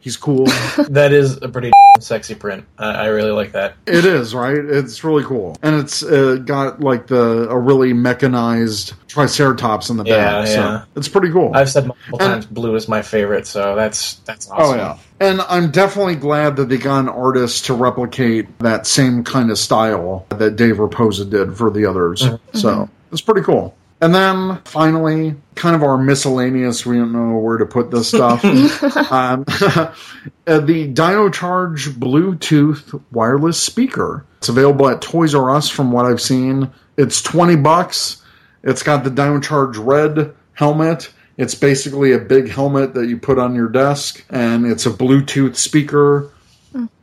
He's cool. [LAUGHS] That is a pretty [LAUGHS] sexy print. I, I really like that. It is right. It's really cool, and it's uh, got like the a really mechanized Triceratops in the Yeah, back. yeah. So it's pretty cool. I've said multiple And- times blue is my favorite, so that's that's awesome. oh yeah, and I'm definitely glad that they got an artist to replicate that same kind of style that Dave Rapoza did for the others. Mm-hmm. So it's pretty cool. And then finally, kind of our miscellaneous, we don't know where to put this stuff. [LAUGHS] um, [LAUGHS] uh, the Dino Charge Bluetooth wireless speaker. It's available at Toys R Us from what I've seen. It's 20 bucks. It's got the Dino Charge red helmet. It's basically a big helmet that you put on your desk, and it's a Bluetooth speaker.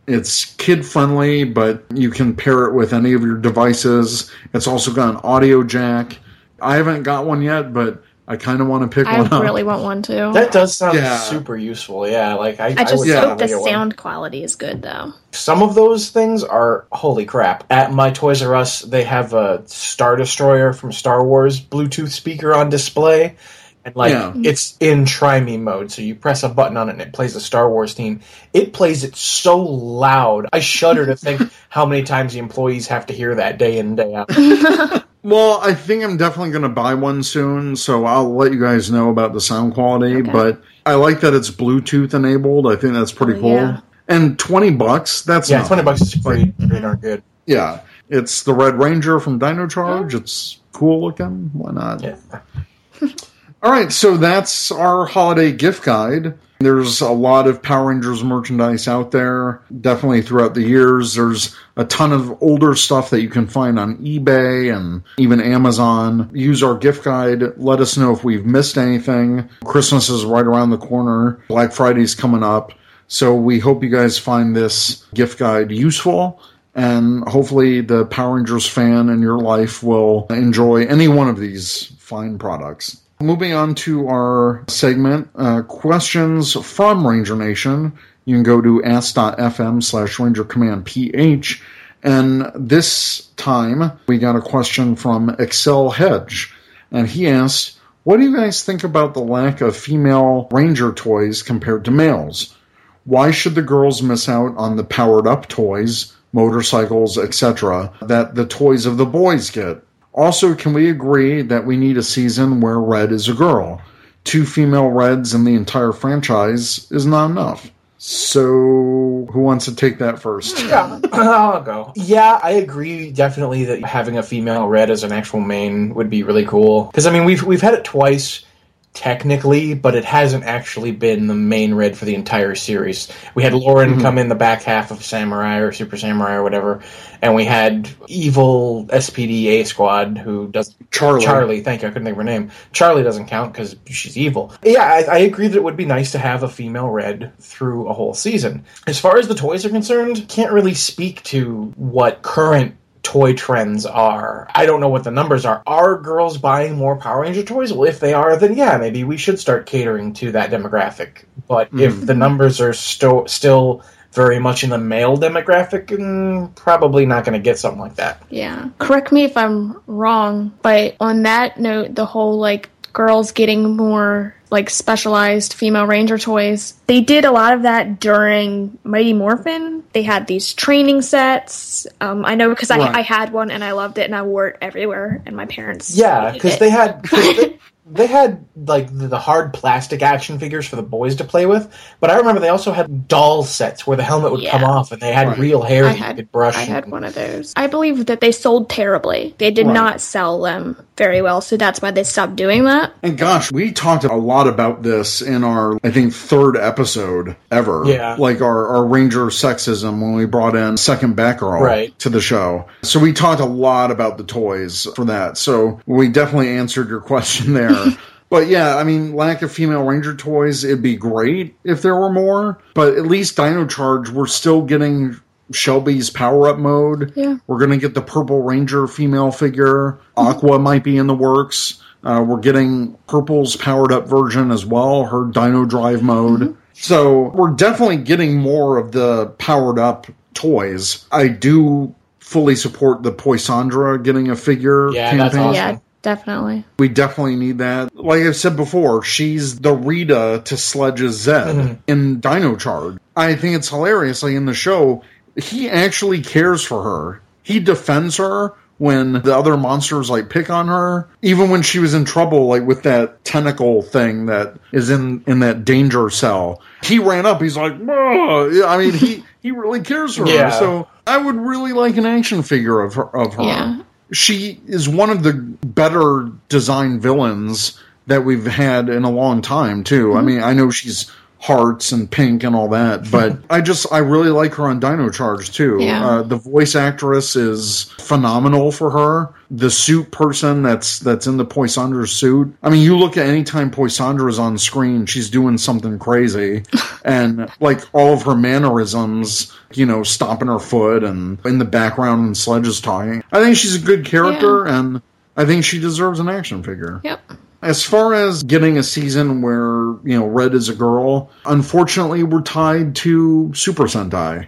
It's kid friendly, but you can pair it with any of your devices. It's also got an audio jack. I haven't got one yet, but I kind of want to pick I one up. I really want one too. That does sound Yeah. super useful. Yeah, like I, I just would hope the definitely get one. sound quality is good though. Some of those things are holy crap. At my Toys R Us, they have a Star Destroyer from Star Wars Bluetooth speaker on display. And like Yeah. Mm-hmm. it's in try me mode, so you press a button on it and it plays the Star Wars theme. It plays it so loud. I shudder to think [LAUGHS] how many times the employees have to hear that day in and day out. [LAUGHS] Well, I think I'm definitely going to buy one soon, so I'll let you guys know about the sound quality. Okay. But I like that it's Bluetooth enabled. I think that's oh, pretty Oh, cool. yeah. And twenty bucks, that's Yeah, not- twenty bucks is pretty, pretty darn good. Yeah, it's the Red Ranger from Dino Charge. It's cool looking. Why not? Yeah. [LAUGHS] All right, so that's our holiday gift guide. There's a lot of Power Rangers merchandise out there, definitely throughout the years. There's a ton of older stuff that you can find on eBay and even Amazon. Use our gift guide. Let us know if we've missed anything. Christmas is right around the corner, Black Friday's coming up. So we hope you guys find this gift guide useful. And hopefully, the Power Rangers fan in your life will enjoy any one of these fine products. Moving on to our segment, uh, questions from Ranger Nation. You can go to ask.fm slash Ranger Command PH. And this time, we got a question from Excel Hedge. And he asked, What do you guys think about the lack of female Ranger toys compared to males? Why should the girls miss out on the powered up toys, motorcycles, etc., that the toys of the boys get? Also, can we agree that we need a season where Red is a girl? Two female Reds in the entire franchise is not enough. So, who wants to take that first? Yeah, [COUGHS] I'll go. Yeah, I agree definitely that having a female red as an actual main would be really cool. Because I mean, we've we've had it twice technically, but it hasn't actually been the main red for the entire series. We had Lauren mm-hmm. come in the back half of Samurai or Super Samurai or whatever, and we had evil SPD A Squad who does Charlie. Charlie, thank you. I couldn't think of her name. Charlie doesn't count because she's evil. Yeah, I, I agree that it would be nice to have a female red through a whole season. As far as the toys are concerned, can't really speak to what current toy trends are. I don't know what the numbers are. Are girls buying more Power Ranger toys? Well, if they are, then yeah, maybe we should start catering to that demographic. But if the numbers are sto- still very much in the male demographic, mm, probably not going to get something like that. Yeah. Correct me if I'm wrong, but on that note, the whole like girls getting more like specialized female ranger toys, they did a lot of that during Mighty Morphin. They had these training sets. Um, I know because I, Right. I had one and I loved it and I wore it everywhere, and my parents. Yeah, because they had 'cause [LAUGHS] they, they had like the, the hard plastic action figures for the boys to play with, but I remember they also had doll sets where the helmet would come off and they had Right. real hair I that you had could brush. I had one of those. I believe that they sold terribly. They did Right. not sell them very well, so that's why they stopped doing that. And gosh, we talked a lot about this in our, I think, third episode ever. Yeah. Like our, our Ranger sexism when we brought in Second Batgirl Right. to the show. So we talked a lot about the toys for that. So we definitely answered your question there. [LAUGHS] But yeah, I mean, lack of female Ranger toys, it'd be great if there were more. But at least Dino Charge, we're still getting Shelby's power up mode. Yeah. We're going to get the Purple Ranger female figure. Aqua might be in the works. Uh, we're getting Purple's powered up version as well, her Dino Drive mode. So we're definitely getting more of the powered up toys. I do fully support the Poisandra getting a figure Yeah, that's campaign. awesome. Yeah, definitely. We definitely need that. Like I've said before, she's the Rita to Sledge's Zed mm-hmm. in Dino Charge. I think it's hilarious. Like in the show, he actually cares for her. He defends her when the other monsters like pick on her. Even when she was in trouble, like with that tentacle thing that is in in that danger cell, he ran up. He's like, "Whoa." I mean, he he really cares for [LAUGHS] Yeah. her. So I would really like an action figure of her. Of her Yeah. She is one of the better designed villains that we've had in a long time too. I Mm-hmm. mean, I know she's hearts and pink and all that, [LAUGHS] but I just I really like her on Dino Charge too. Yeah. Uh, the voice actress is phenomenal for her. The suit person that's that's in the Poisandra suit. I mean, you look at any time Poisandra is on screen, she's doing something crazy, [LAUGHS] and like all of her mannerisms, you know, stomping her foot and in the background and Sledge is talking. I think she's a good character, and I think she deserves an action figure. Yep. As far as getting a season where, you know, Red is a girl, unfortunately, we're tied to Super Sentai.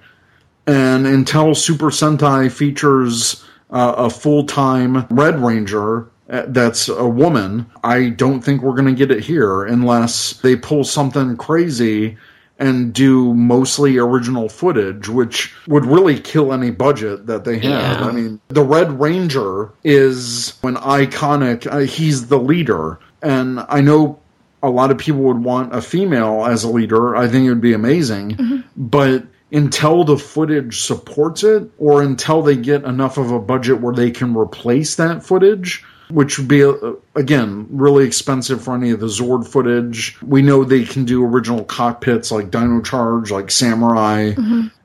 And until Super Sentai features uh, a full time Red Ranger uh, that's a woman, I don't think we're going to get it here unless they pull something crazy and do mostly original footage, which would really kill any budget that they have. Yeah. I mean, the Red Ranger is an iconic, uh, he's the leader. And I know a lot of people would want a female as a leader. I think it would be amazing. But until the footage supports it, or until they get enough of a budget where they can replace that footage, which would be, uh, again, really expensive for any of the Zord footage. We know they can do original cockpits like Dino Charge, like Samurai.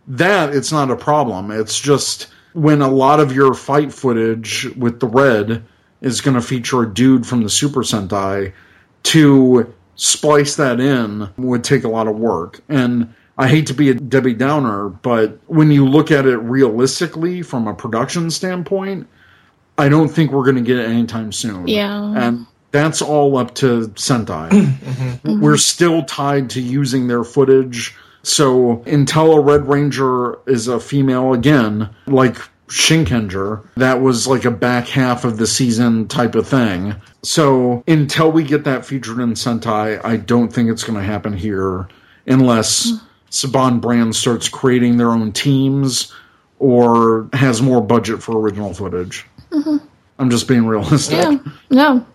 That, it's not a problem. It's just when a lot of your fight footage with the red is going to feature a dude from the Super Sentai, to splice that in would take a lot of work. And I hate to be a Debbie Downer, but when you look at it realistically from a production standpoint, I don't think we're going to get it anytime soon. Yeah. And that's all up to Sentai. [CLEARS THROAT] Mm-hmm. Mm-hmm. We're still tied to using their footage. So until a Red Ranger is a female again, like Shinkenger, that was like a back half of the season type of thing. So until we get that featured in Sentai, I don't think it's going to happen here unless Saban Brand starts creating their own teams or has more budget for original footage. I'm just being realistic. Yeah. No.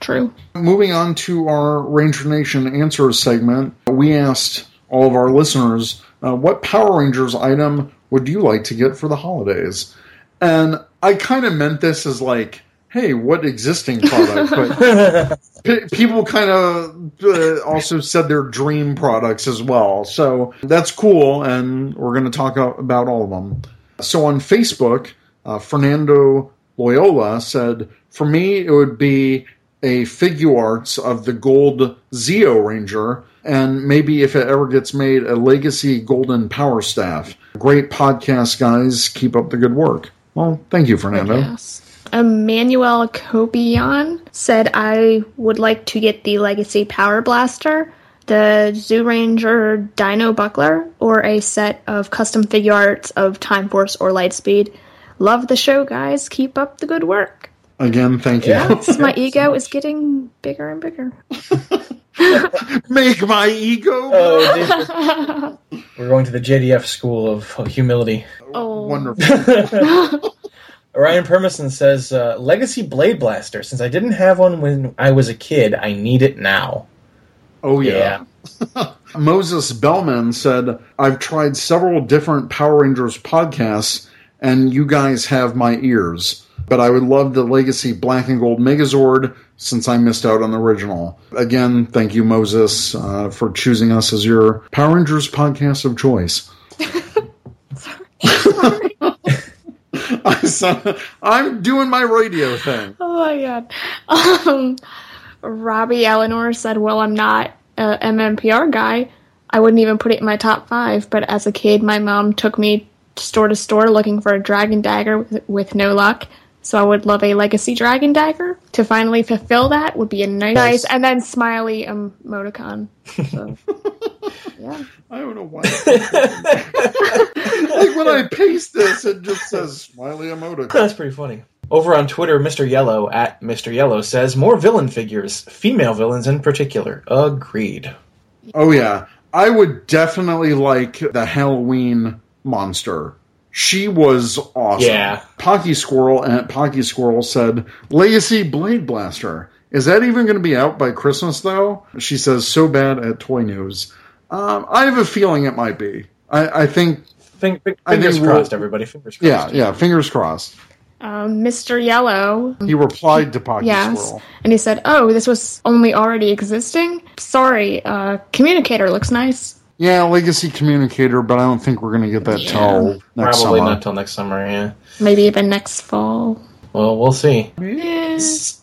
True. Moving on to our Ranger Nation answers segment, we asked all of our listeners, uh, what Power Rangers item would you like to get for the holidays? And I kind of meant this as like, hey, what existing product? [LAUGHS] But p- people kind of uh, also said their dream products as well. So that's cool, and we're going to talk about all of them. So on Facebook, uh, Fernando Loyola said, For me, it would be a Figuarts of the gold Zeo Ranger, and maybe if it ever gets made, a legacy golden power staff. Great podcast, guys. Keep up the good work. Well, thank you, Fernando. Yes. Emmanuel Cobian said, I would like to get the Legacy Power Blaster, the Zyuranger Dino Buckler, or a set of custom Figuarts of Time Force or Lightspeed. Love the show, guys. Keep up the good work. Again, thank you. Yes, my [LAUGHS] ego is getting bigger and bigger. [LAUGHS] [LAUGHS] Make my ego Oh. [LAUGHS] We're going to the JDF school of humility. Oh, wonderful. [LAUGHS] Ryan Permison says, uh, Legacy Blade Blaster. Since I didn't have one when I was a kid, I need it now. Oh, yeah. Moses Bellman said, I've tried several different Power Rangers podcasts, and you guys have my ears. But I would love the Legacy Black and Gold Megazord since I missed out on the original. Again, thank you, Moses, uh, for choosing us as your Power Rangers podcast of choice. [LAUGHS] [LAUGHS] I said, I'm doing my radio thing. [LAUGHS] Oh my god. Um, Robbie Eleanor said, Well, I'm not a MMPR guy. I wouldn't even put it in my top five, but as a kid, my mom took me store to store looking for a dragon dagger with, with no luck. So I would love a legacy dragon dagger. To finally fulfill that would be a nice, nice and then smiley emoticon. So, [LAUGHS] yeah. I don't know why. like when I paste this, it just says smiley emoticon. That's pretty funny. Over on Twitter, Mr. Yellow at Mr. Yellow says more villain figures, female villains in particular. Agreed. Oh yeah, I would definitely like the Halloween monster. She was awesome. Yeah. Pocky Squirrel and Pocky Squirrel said Legacy Blade Blaster. Is that even going to be out by Christmas though? She says so bad at Toy News. Um, I have a feeling it might be. I, I think. Fing- fing- I think fingers crossed, everybody. Fingers crossed. Yeah, yeah. Fingers crossed. Um, Mr. Yellow He replied to Pocky Yes. Squirrel. And he said, Oh, this was only already existing? Sorry, uh, communicator looks nice. Yeah, Legacy Communicator, but I don't think we're going to get that Yeah. till next Probably summer. not till next summer, yeah. Maybe even next fall. Well, we'll see. Eh.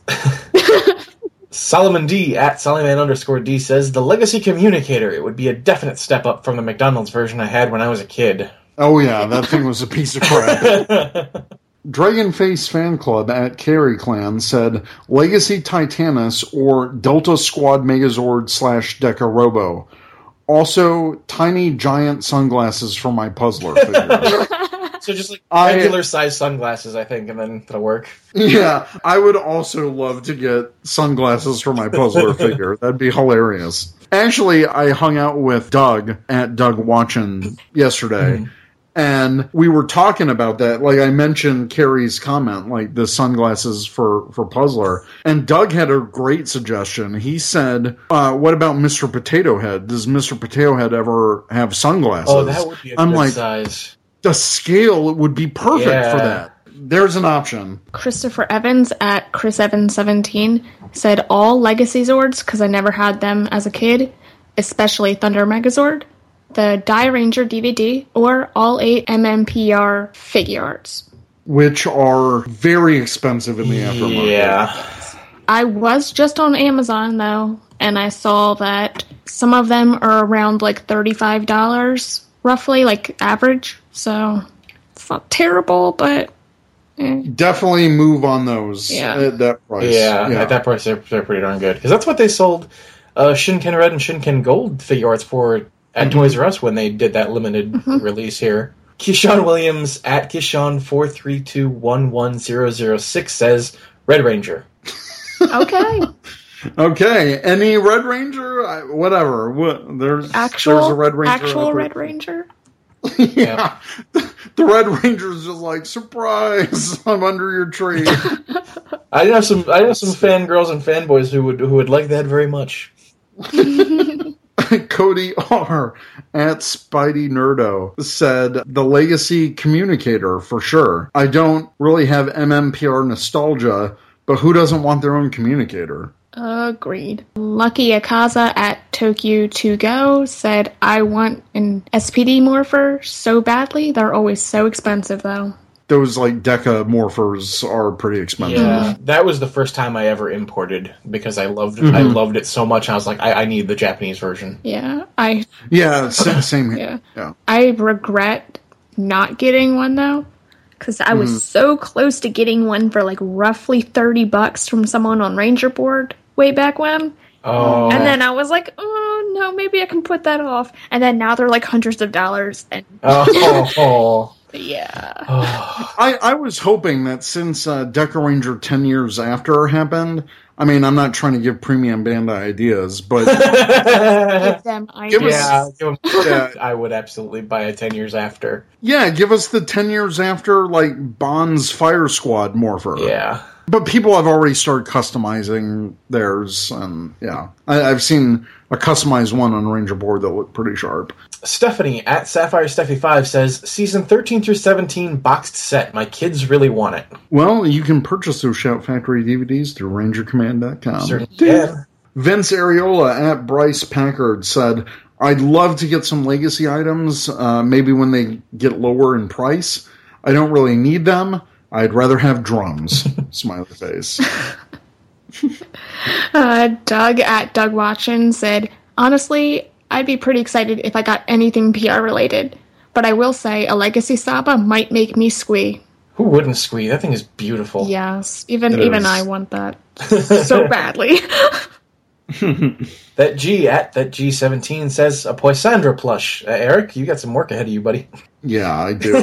[LAUGHS] Solomon D at Solomon underscore D says the legacy communicator. It would be a definite step up from the McDonald's version I had when I was a kid. Oh yeah, that thing was a piece of crap. [LAUGHS] Dragonface Fan Club at Carry Clan said Legacy Titanus or Delta Squad Megazord slash DekaRobo. Also, tiny giant sunglasses for my puzzler figure. [LAUGHS] So just like I- regular size sunglasses, I think, and then it'll work. yeah, I would also love to get sunglasses for my puzzler [LAUGHS] figure. That'd be hilarious. Actually, I hung out with Doug at Doug Watchin [LAUGHS] yesterday. Hmm. And we were talking about that. Like I mentioned Carrie's comment, like the sunglasses for, for Puzzler. And Doug had a great suggestion. He said, uh, what about Mr. Potato Head? Does Mr. Potato Head ever have sunglasses? Oh, that would be a I'm good like, size. the scale would be perfect Yeah. for that. There's an option. Christopher Evans at Chris Evans 17 said all Legacy Zords because I never had them as a kid, especially Thunder Megazord, the Dairanger DVD, or all eight MMPR Figuarts. which are very expensive in the aftermarket. Yeah. I was just on Amazon though, and I saw that some of them are around like $35 roughly, like average. So it's not terrible, but eh. Definitely move on those Yeah. at that price. Yeah, at that price, they're, they're pretty darn good. Because that's what they sold uh, Shinken Red and Shinken Gold Figuarts for at mm-hmm. Toys R Us when they did that limited mm-hmm. release here. Keyshawn Williams at Keyshawn four three two one one zero zero six says Red Ranger. okay. [LAUGHS] Okay. Any Red Ranger? I, whatever. What, there's Actual there's a Red Ranger. actual out. Red Ranger? [LAUGHS] yeah. [LAUGHS] The Red Ranger's just like surprise. I'm under your tree. I have some I have some fangirls and fanboys who would who would like that very much. [LAUGHS] Cody R at Spidey Nerdo said the legacy communicator for sure. I don't really have MMPR nostalgia, but who doesn't want their own communicator? Agreed. Lucky Akaza at Tokyo to go said, I want an SPD morpher so badly. They're always so expensive, though. Those like Deka morphers are pretty expensive. Yeah, that was the first time I ever imported because I loved it. I mm-hmm. loved it so much. I was like, I, I need the Japanese version. Yeah, I Yeah, sa- [LAUGHS] same here. Yeah. yeah. I regret not getting one though, because I was mm. so close to getting one for like roughly thirty bucks from someone on Ranger Board way back when, Oh, and then I was like, oh no, maybe I can put that off. And then now they're like hundreds of dollars, and oh, oh. [LAUGHS] [LAUGHS] yeah, [SIGHS] I, I was hoping that since uh, Dekaranger 10 years after happened, I mean, I'm not trying to give Premium Bandai ideas, but [LAUGHS] give them [LAUGHS] Give ideas. us- yeah, Yeah. [LAUGHS] I would absolutely buy a ten years after. yeah, give us the 10 years after, like, Bond's Fire Squad morpher. Yeah, But people have already started customizing theirs, and yeah. I, I've seen a customized one on Ranger Board that looked pretty sharp. Stephanie at Sapphire Steffi Five says season thirteen through seventeen boxed set. My kids really want it. Well, you can purchase those Shout Factory DVDs through RangerCommand.com. Certainly can. Vince Areola at Bryce Packard said, I'd love to get some legacy items, uh, maybe when they get lower in price. I don't really need them. I'd rather have drums. [LAUGHS] Smiley face. [LAUGHS] Uh, Doug at Doug Watchin said, honestly, I'd be pretty excited if I got anything PR related, but I will say a Legacy Saba might make me squee. Who wouldn't squeeze? That thing is beautiful. Yes, even It even is. I want that [LAUGHS] so badly. That G at that G seventeen says a Poisandra plush. Uh, Eric, you got some work ahead of you, buddy. Yeah, I do.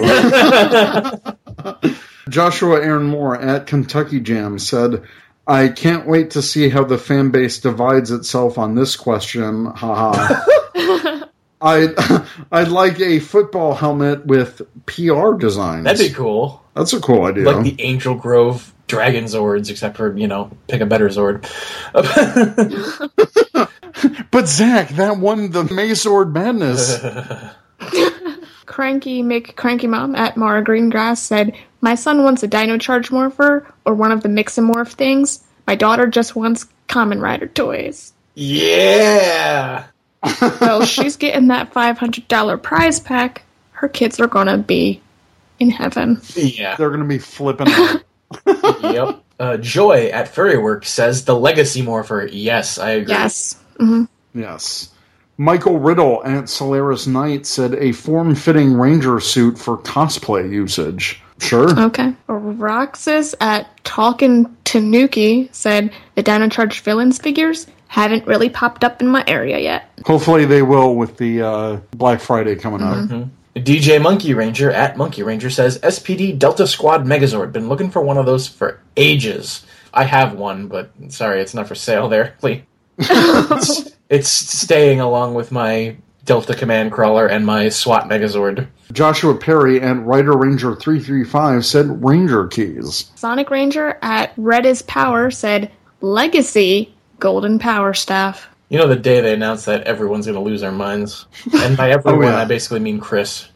Joshua Aaron Moore at Kentucky Jam said, I can't wait to see how the fan base divides itself on this question. Haha. [LAUGHS] I'd, [LAUGHS] I'd like a football helmet with PR designs. That'd be cool. That's a cool idea. Like the Angel Grove Dragon Zords, except for you know, pick a better Zord. [LAUGHS] but Zach, that won the Mazord Madness. Cranky Mick Cranky Mom at Mara Greengrass said, My son wants a Dino Charge Morpher or one of the Mix-a-Morph things. My daughter just wants Common Rider toys. yeah. Well, she's getting that $500 prize pack. Her kids are gonna be in heaven. Yeah. They're going to be flipping out. [LAUGHS] yep. Uh, Joy at Furrywork says the Legacy Morpher. Yes, I agree. Yes. Yes. Michael Riddle at Solaris Knight said a form fitting ranger suit for cosplay usage. Sure. Okay. Roxas at Talkin' Tanuki said the Dino Charge villains figures haven't really popped up in my area yet. Hopefully they will with the uh, Black Friday coming up. DJ Monkey Ranger at Monkey Ranger says SPD Delta Squad Megazord. Been looking for one of those for ages. I have one, but sorry, it's not for sale there. [LAUGHS] Lee. it's, [LAUGHS] it's staying along with my Delta Command Crawler and my SWAT Megazord. Joshua Perry and Rider Ranger 335 said Ranger keys. Sonic Ranger at Red is Power said Legacy Golden Power Staff. You know, the day they announced that, everyone's going to lose their minds. And by [LAUGHS] everyone, oh, yeah. I basically mean Chris.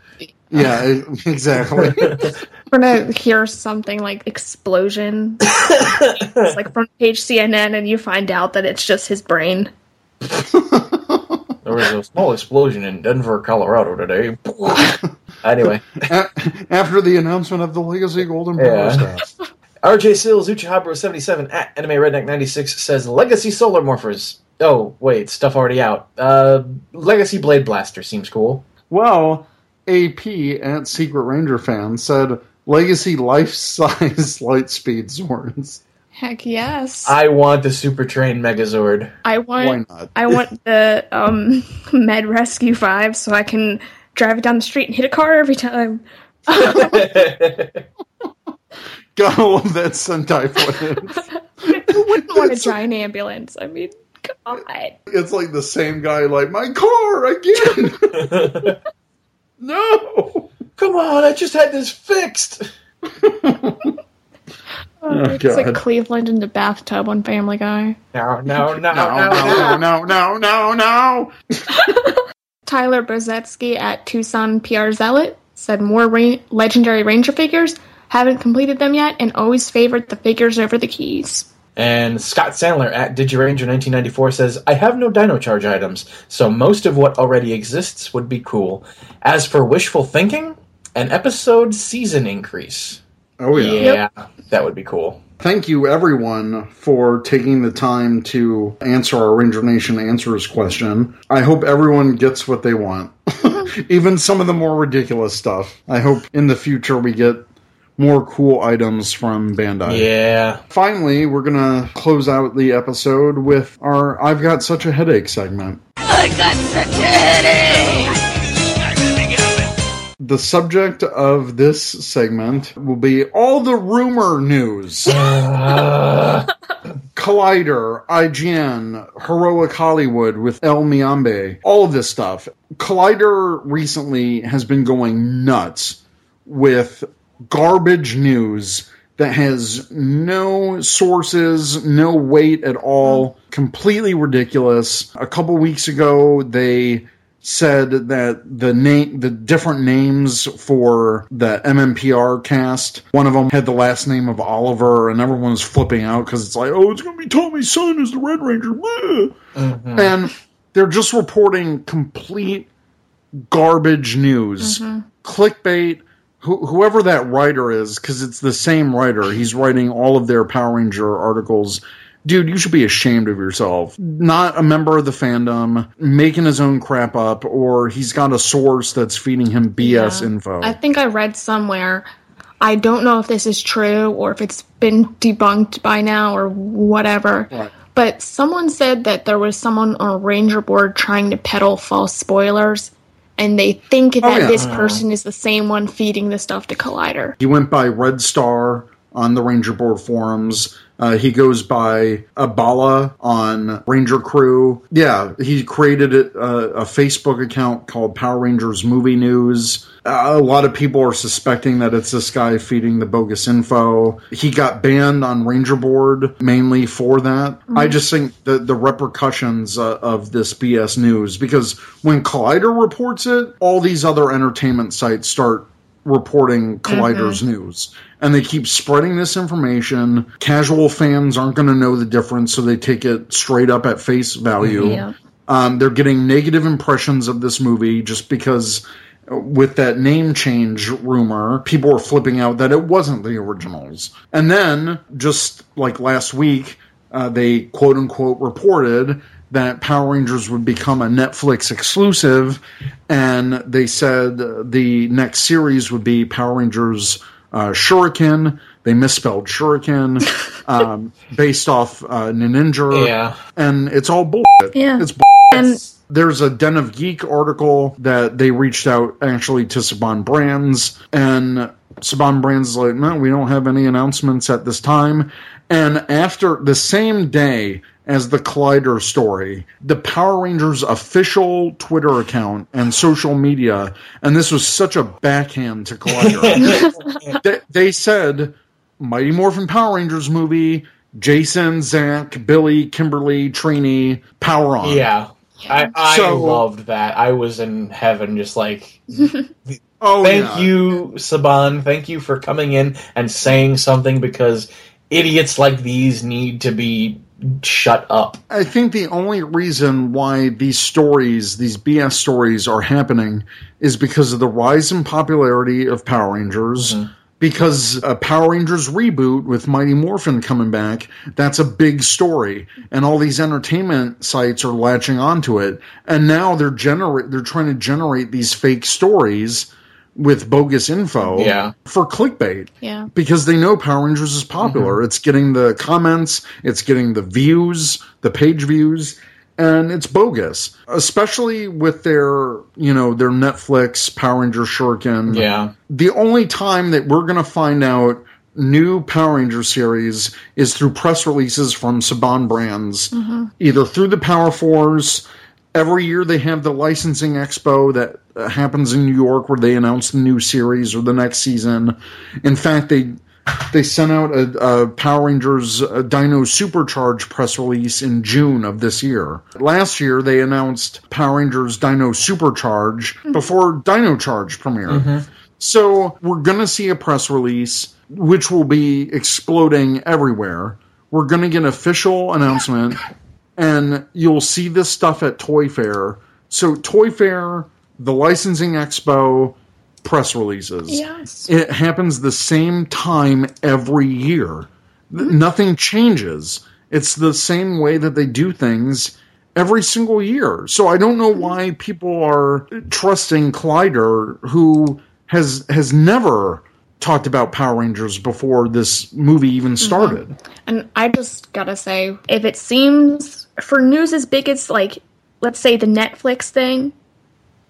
Yeah, [LAUGHS] exactly. [LAUGHS] We're gonna hear something like explosion. it's like front page CNN, and you find out that it's just his brain. There was a small explosion in Denver, Colorado today. [LAUGHS] anyway. After the announcement of the Legacy Golden Power Yeah. Staff. [LAUGHS] RJ Sills, Uchihabro77 at Anime Redneck 96 says Legacy Solar Morphers. Oh, wait, stuff already out. Uh, Legacy Blade Blaster seems cool. Well, AP at Secret Ranger fan said Legacy life size [LAUGHS] light speed swords. Heck yes. I want the Super Train Megazord. I want Why not? I want [LAUGHS] the um [LAUGHS] Med Rescue Five so I can drive it down the street and hit a car every time. Gotta love that Sentai footage. Who wouldn't want a giant ambulance? I mean, God. It's like the same guy, like, my car again! [LAUGHS] no! Come on, I just had this fixed. Oh, oh, it's God. like Cleveland in the bathtub on Family Guy. [LAUGHS] No, no, no, No, no, no, no. no, no, no, no! [LAUGHS] Tyler Bozetsky at Tucson PR Zealot said more ra- legendary Ranger figures. Haven't completed them yet and always favored the figures over the keys. And Scott Sandler at DigiRanger1994 says, I have no Dino Charge items, so most of what already exists would be cool. As for wishful thinking, an episode season increase. Oh yeah. Yeah, that would be cool. Thank you, everyone, for taking the time to answer our Ranger Nation Answers question. I hope everyone gets what they want, [LAUGHS] even some of the more ridiculous stuff. I hope in the future we get more cool items from Bandai. Yeah. Finally, we're going to close out the episode with our I've Got Such a Headache segment. I got such a headache. The subject of this segment will be all the rumor news. [LAUGHS] Collider, IGN, Heroic Hollywood with El Mayimbe, all of this stuff. Collider recently has been going nuts with garbage news that has no sources, no weight at all, completely ridiculous. A couple weeks ago, they said that the name the different names for the MMPR cast one of them had the last name of Oliver and everyone was flipping out because it's like oh it's gonna be Tommy's son as the Red Ranger. Blah. and they're just reporting complete garbage news. Mm-hmm. Clickbait who, whoever that writer is because it's the same writer he's writing all of their Power Ranger articles Dude, you should be ashamed of yourself. Not a member of the fandom, making his own crap up, or he's got a source that's feeding him BS Yeah. info. I think I read somewhere. I don't know if this is true or if it's been debunked by now or whatever. Right. But someone said that there was someone on a ranger board trying to peddle false spoilers, and they think oh, that Oh, yeah. this person is the same one feeding the stuff to Collider. He went by Red Star on the Ranger Board forums. Uh, he goes by Abala on Ranger Crew. Yeah, he created a, a Facebook account called Power Rangers Movie News. Uh, a lot of people are suspecting that it's this guy feeding the bogus info. He got banned on Ranger Board mainly for that. I just think the, the repercussions uh, of this BS news, because when Collider reports it, all these other entertainment sites start reporting Collider's news. And they keep spreading this information. Casual fans aren't going to know the difference, so they take it straight up at face value. Yeah. Um, they're getting negative impressions of this movie just because uh, with that name change rumor, people were flipping out that it wasn't the originals. And then, just like last week, uh, they quote unquote reported that Power Rangers would become a Netflix exclusive, and they said the next series would be Power Rangers uh, Shuriken. They misspelled Shuriken, [LAUGHS] um, based off uh, Ninja. Yeah. And it's all bullshit. Yeah. It's And there's a Den of Geek article that they reached out actually to Saban Brands, and Saban Brands is like, no, we don't have any announcements at this time. And after the same day as the Collider story, the Power Rangers official Twitter account and social media, and this was such a backhand to Collider, [LAUGHS] they, they said, Mighty Morphin Power Rangers movie, Jason, Zach, Billy, Kimberly, Trini, Power On. Yeah. I, I So- loved that. I was in heaven just like [LAUGHS] Oh, Thank yeah. you, Saban. Thank you for coming in and saying something because idiots like these need to be shut up. I think the only reason why these stories, these BS stories, are happening is because of the rise in popularity of Power Rangers. Mm-hmm. Because a Power Rangers reboot with Mighty Morphin coming back, that's a big story, and all these entertainment sites are latching onto it. And now they're generate, they're trying to generate these fake stories with bogus info Yeah. for clickbait yeah. because they know Power Rangers is popular. Mm-hmm. It's getting the comments, it's getting the views, the page views, and it's bogus. Especially with their, you know, their Netflix Power Ranger Shuriken. Yeah. The only time that we're going to find out new Power Ranger series is through press releases from Saban Brands, mm-hmm. either through the Power Force. Every year they have the licensing expo that uh, happens in New York where they announce the new series or the next season. In fact, they they sent out a, a Power Rangers uh Dino Supercharge press release in June of this year. Last year they announced Power Rangers Dino Supercharge before Dino Charge premiered. So we're gonna see a press release which will be exploding everywhere. We're going to get an official announcement, and you'll see this stuff at Toy Fair. So, Toy Fair, the licensing expo, press releases. Yes. It happens the same time every year. Th- Nothing changes. It's the same way that they do things every single year. So I don't know why people are trusting Collider, who has has never talked about Power Rangers before this movie even mm-hmm. started. And I just gotta say, if it seems for news as big as like, let's say the Netflix thing,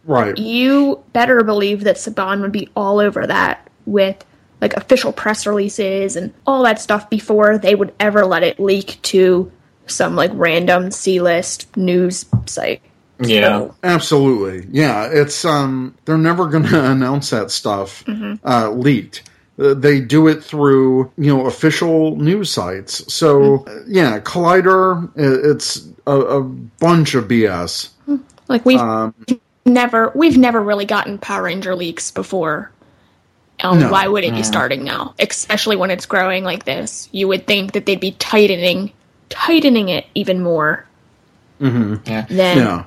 Right. you better believe that Saban would be all over that with like official press releases and all that stuff before they would ever let it leak to some like random C list news site. Yeah. Absolutely. Yeah, it's um they're never going [LAUGHS] to announce that stuff uh leaked. Uh, They do it through, you know, official news sites. So, uh, yeah, Collider, it's a, a bunch of BS. Like we've Um, never we've never really gotten Power Ranger leaks before. Um, No. Why would it be starting now? Especially when it's growing like this. You would think that they'd be tightening tightening it even more Yeah. than yeah.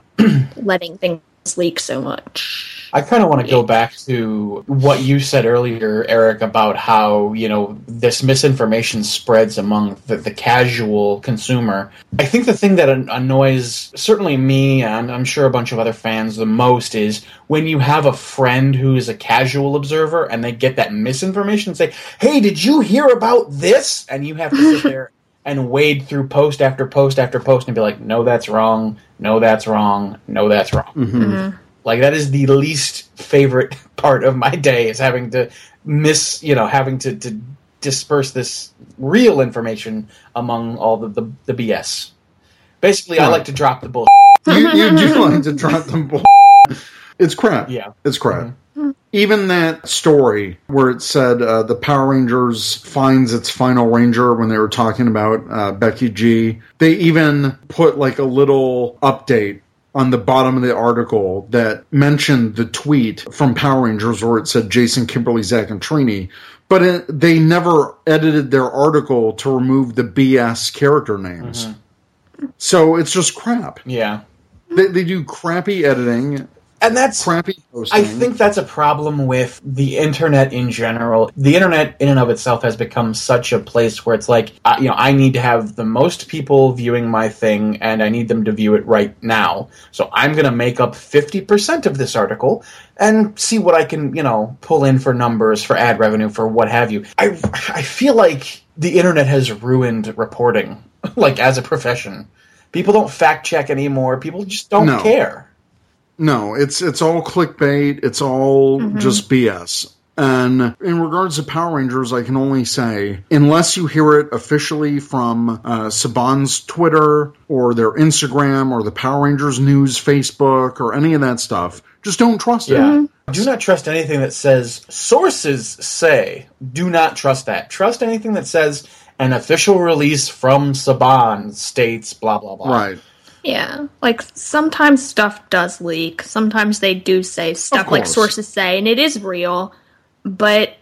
[CLEARS THROAT] letting things leak so much. I kind of want to go back to what you said earlier, Eric, about how, you know, this misinformation spreads among the, the casual consumer. I think the thing that annoys certainly me, and I'm sure a bunch of other fans the most, is when you have a friend who is a casual observer and they get that misinformation and say, hey, did you hear about this? And you have to sit [LAUGHS] there and wade through post after post after post and be like, no, that's wrong. No, that's wrong. No, that's wrong. Mm-hmm. Mm-hmm. Like that is the least favorite [LAUGHS] part of my day is having to miss, you know, having to, to disperse this real information among all the, the, the BS. Basically, I like to drop the bull. you, you do [LAUGHS] like to drop them bull. It's crap. Yeah. It's crap. Mm-hmm. Even that story where it said uh, the Power Rangers finds its final ranger when they were talking about uh, Becky G, they even put like a little update on the bottom of the article that mentioned the tweet from Power Rangers where it said Jason, Kimberly, Zach, and Trini. But it, they never edited their article to remove the BS character names. So it's just crap. Yeah. They, they do crappy editing, And that's crappy posting. I think that's a problem with the internet in general. The internet, in and of itself, has become such a place where it's like, uh, you know, I need to have the most people viewing my thing, and I need them to view it right now. So I'm going to make up 50% of this article and see what I can, you know, pull in for numbers, for ad revenue, for what have you. I, I feel like the internet has ruined reporting, [LAUGHS] like as a profession. People don't fact check anymore. People just don't No. care. No, it's it's all clickbait. It's all just BS. And in regards to Power Rangers, I can only say, unless you hear it officially from uh, Saban's Twitter or their Instagram or the Power Rangers News Facebook or any of that stuff, just don't trust it. Do not trust anything that says sources say. Do not trust that. Trust anything that says an official release from Saban states blah blah blah. Right. Yeah, like sometimes stuff does leak. Sometimes they do say stuff like sources say, and it is real, but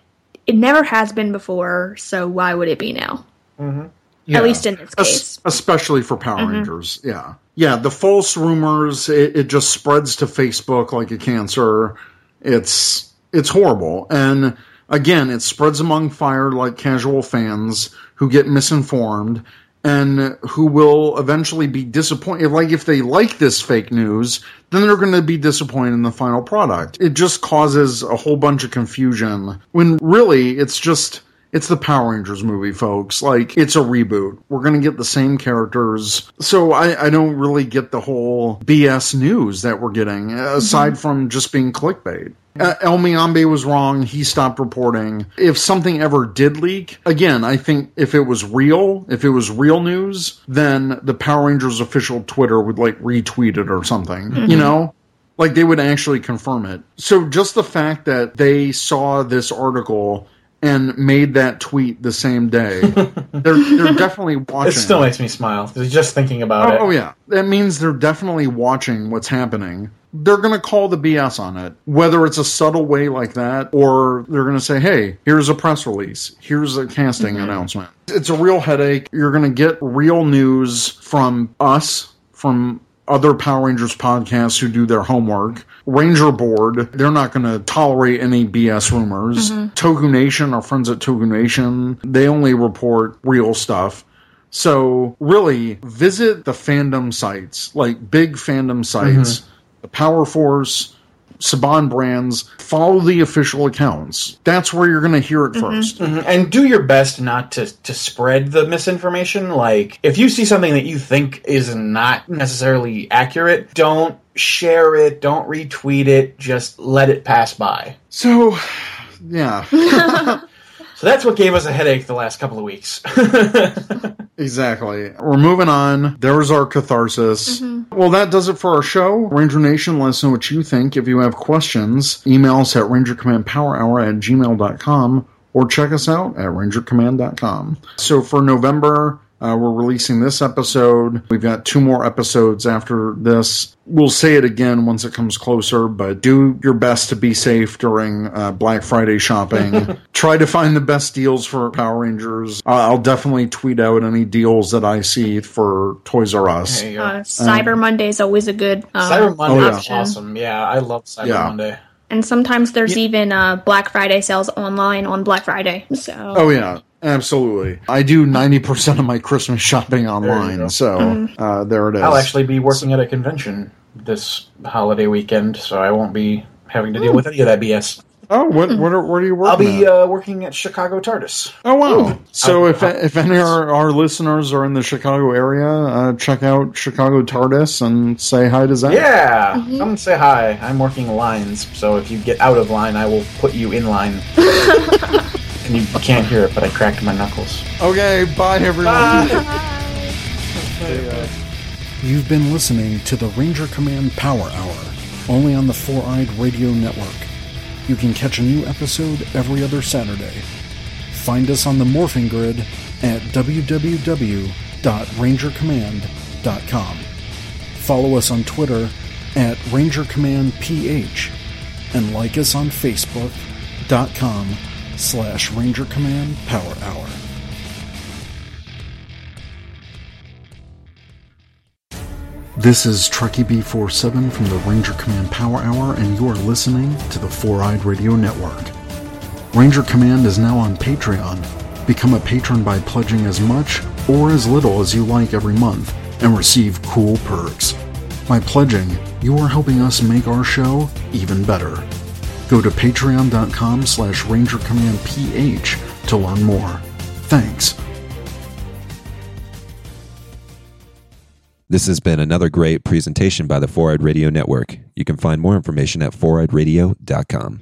it never has been before. So why would it be now? Mm-hmm. Yeah. At least in this Es- case. especially for Power mm-hmm. Rangers. Yeah, yeah. The false rumors it, it just spreads to Facebook like a cancer. It's it's horrible, and again, it spreads among fire like casual fans who get misinformed and who will eventually be disappointed. Like if they like this fake news, then they're going to be disappointed in the final product. It just causes a whole bunch of confusion when really it's just it's the Power Rangers movie, folks. Like, it's a reboot. We're going to get the same characters. So I, I don't really get the whole BS news that we're getting, aside mm-hmm. from just being clickbait. Uh, El Mayimbe was wrong. He stopped reporting. If something ever did leak, again, I think if it was real, if it was real news, then the Power Rangers official Twitter would like retweet it or something, you know? Like they would actually confirm it. So just the fact that they saw this article and made that tweet the same day, [LAUGHS] they're they're definitely watching. It still makes me smile just thinking about oh, it. oh yeah, that means they're definitely watching what's happening. They're going to call the BS on it, whether it's a subtle way like that, or they're going to say, "Hey, here's a press release. Here's a casting mm-hmm. announcement." It's a real headache. You're going to get real news from us, from other Power Rangers podcasts who do their homework. Ranger Board, they're not going to tolerate any BS rumors. Mm-hmm. Toku Nation, our friends at Toku Nation, they only report real stuff. So, really, visit the fandom sites, like big fandom sites, mm-hmm. the Power Force, Saban Brands, follow the official accounts. That's where you're going to hear it 1st Mhm. And do your best not to, to spread the misinformation. Like, if you see something that you think is not necessarily accurate, don't share it, don't retweet it, just let it pass by. So, yeah. [LAUGHS] [LAUGHS] So that's what gave us a headache the last couple of weeks. [LAUGHS] Exactly. We're moving on. There's our catharsis. Mm-hmm. Well, that does it for our show. Ranger Nation, let us know what you think. If you have questions, email us at rangercommandpowerhour at gmail.com or check us out at rangercommand.com. So for November, uh, we're releasing this episode. We've got two more episodes after this. We'll say it again once it comes closer, but do your best to be safe during uh, Black Friday shopping. [LAUGHS] Try to find the best deals for Power Rangers. Uh, I'll definitely tweet out any deals that I see for Toys R Us. There you. Uh, Cyber Monday is always a good um, Cyber Monday Oh, yeah. awesome. Yeah, I love Cyber Yeah. Monday. And sometimes there's even uh, Black Friday sales online on Black Friday. So Oh yeah, absolutely. I do ninety percent of my Christmas shopping go. online, so uh, there it is. I'll actually be working at a convention this holiday weekend, so I won't be having to deal with any of that BS. oh, what what are, what are you working? I'll be at? uh, working at Chicago TARDIS. oh wow! So I'll- if if any of our, our listeners are in the Chicago area, uh, check out Chicago TARDIS and say hi to Zach. Yeah, come and say hi. I'm working lines, so if you get out of line, I will put you in line. [LAUGHS] and you can't hear it, but I cracked my knuckles. Okay. Bye everyone. You've been listening to the Ranger Command Power Hour, only on the Four Eyed Radio Network. You can catch a new episode every other Saturday. Find us on the Morphing Grid at www.rangercommand.com. Follow us on Twitter at RangerCommandPH and like us on Facebook.com slash Ranger Command Power Hour. This is Truckee B47 from the Ranger Command Power Hour, and you are listening to the Four Eyed Radio Network. Ranger Command is now on Patreon. Become a patron by pledging as much or as little as you like every month and receive cool perks. By pledging, you are helping us make our show even better. Go to patreon.com slash rangercommandph to learn more. Thanks. This has been another great presentation by the Four Radio Network. You can find more information at foureyedradio.com.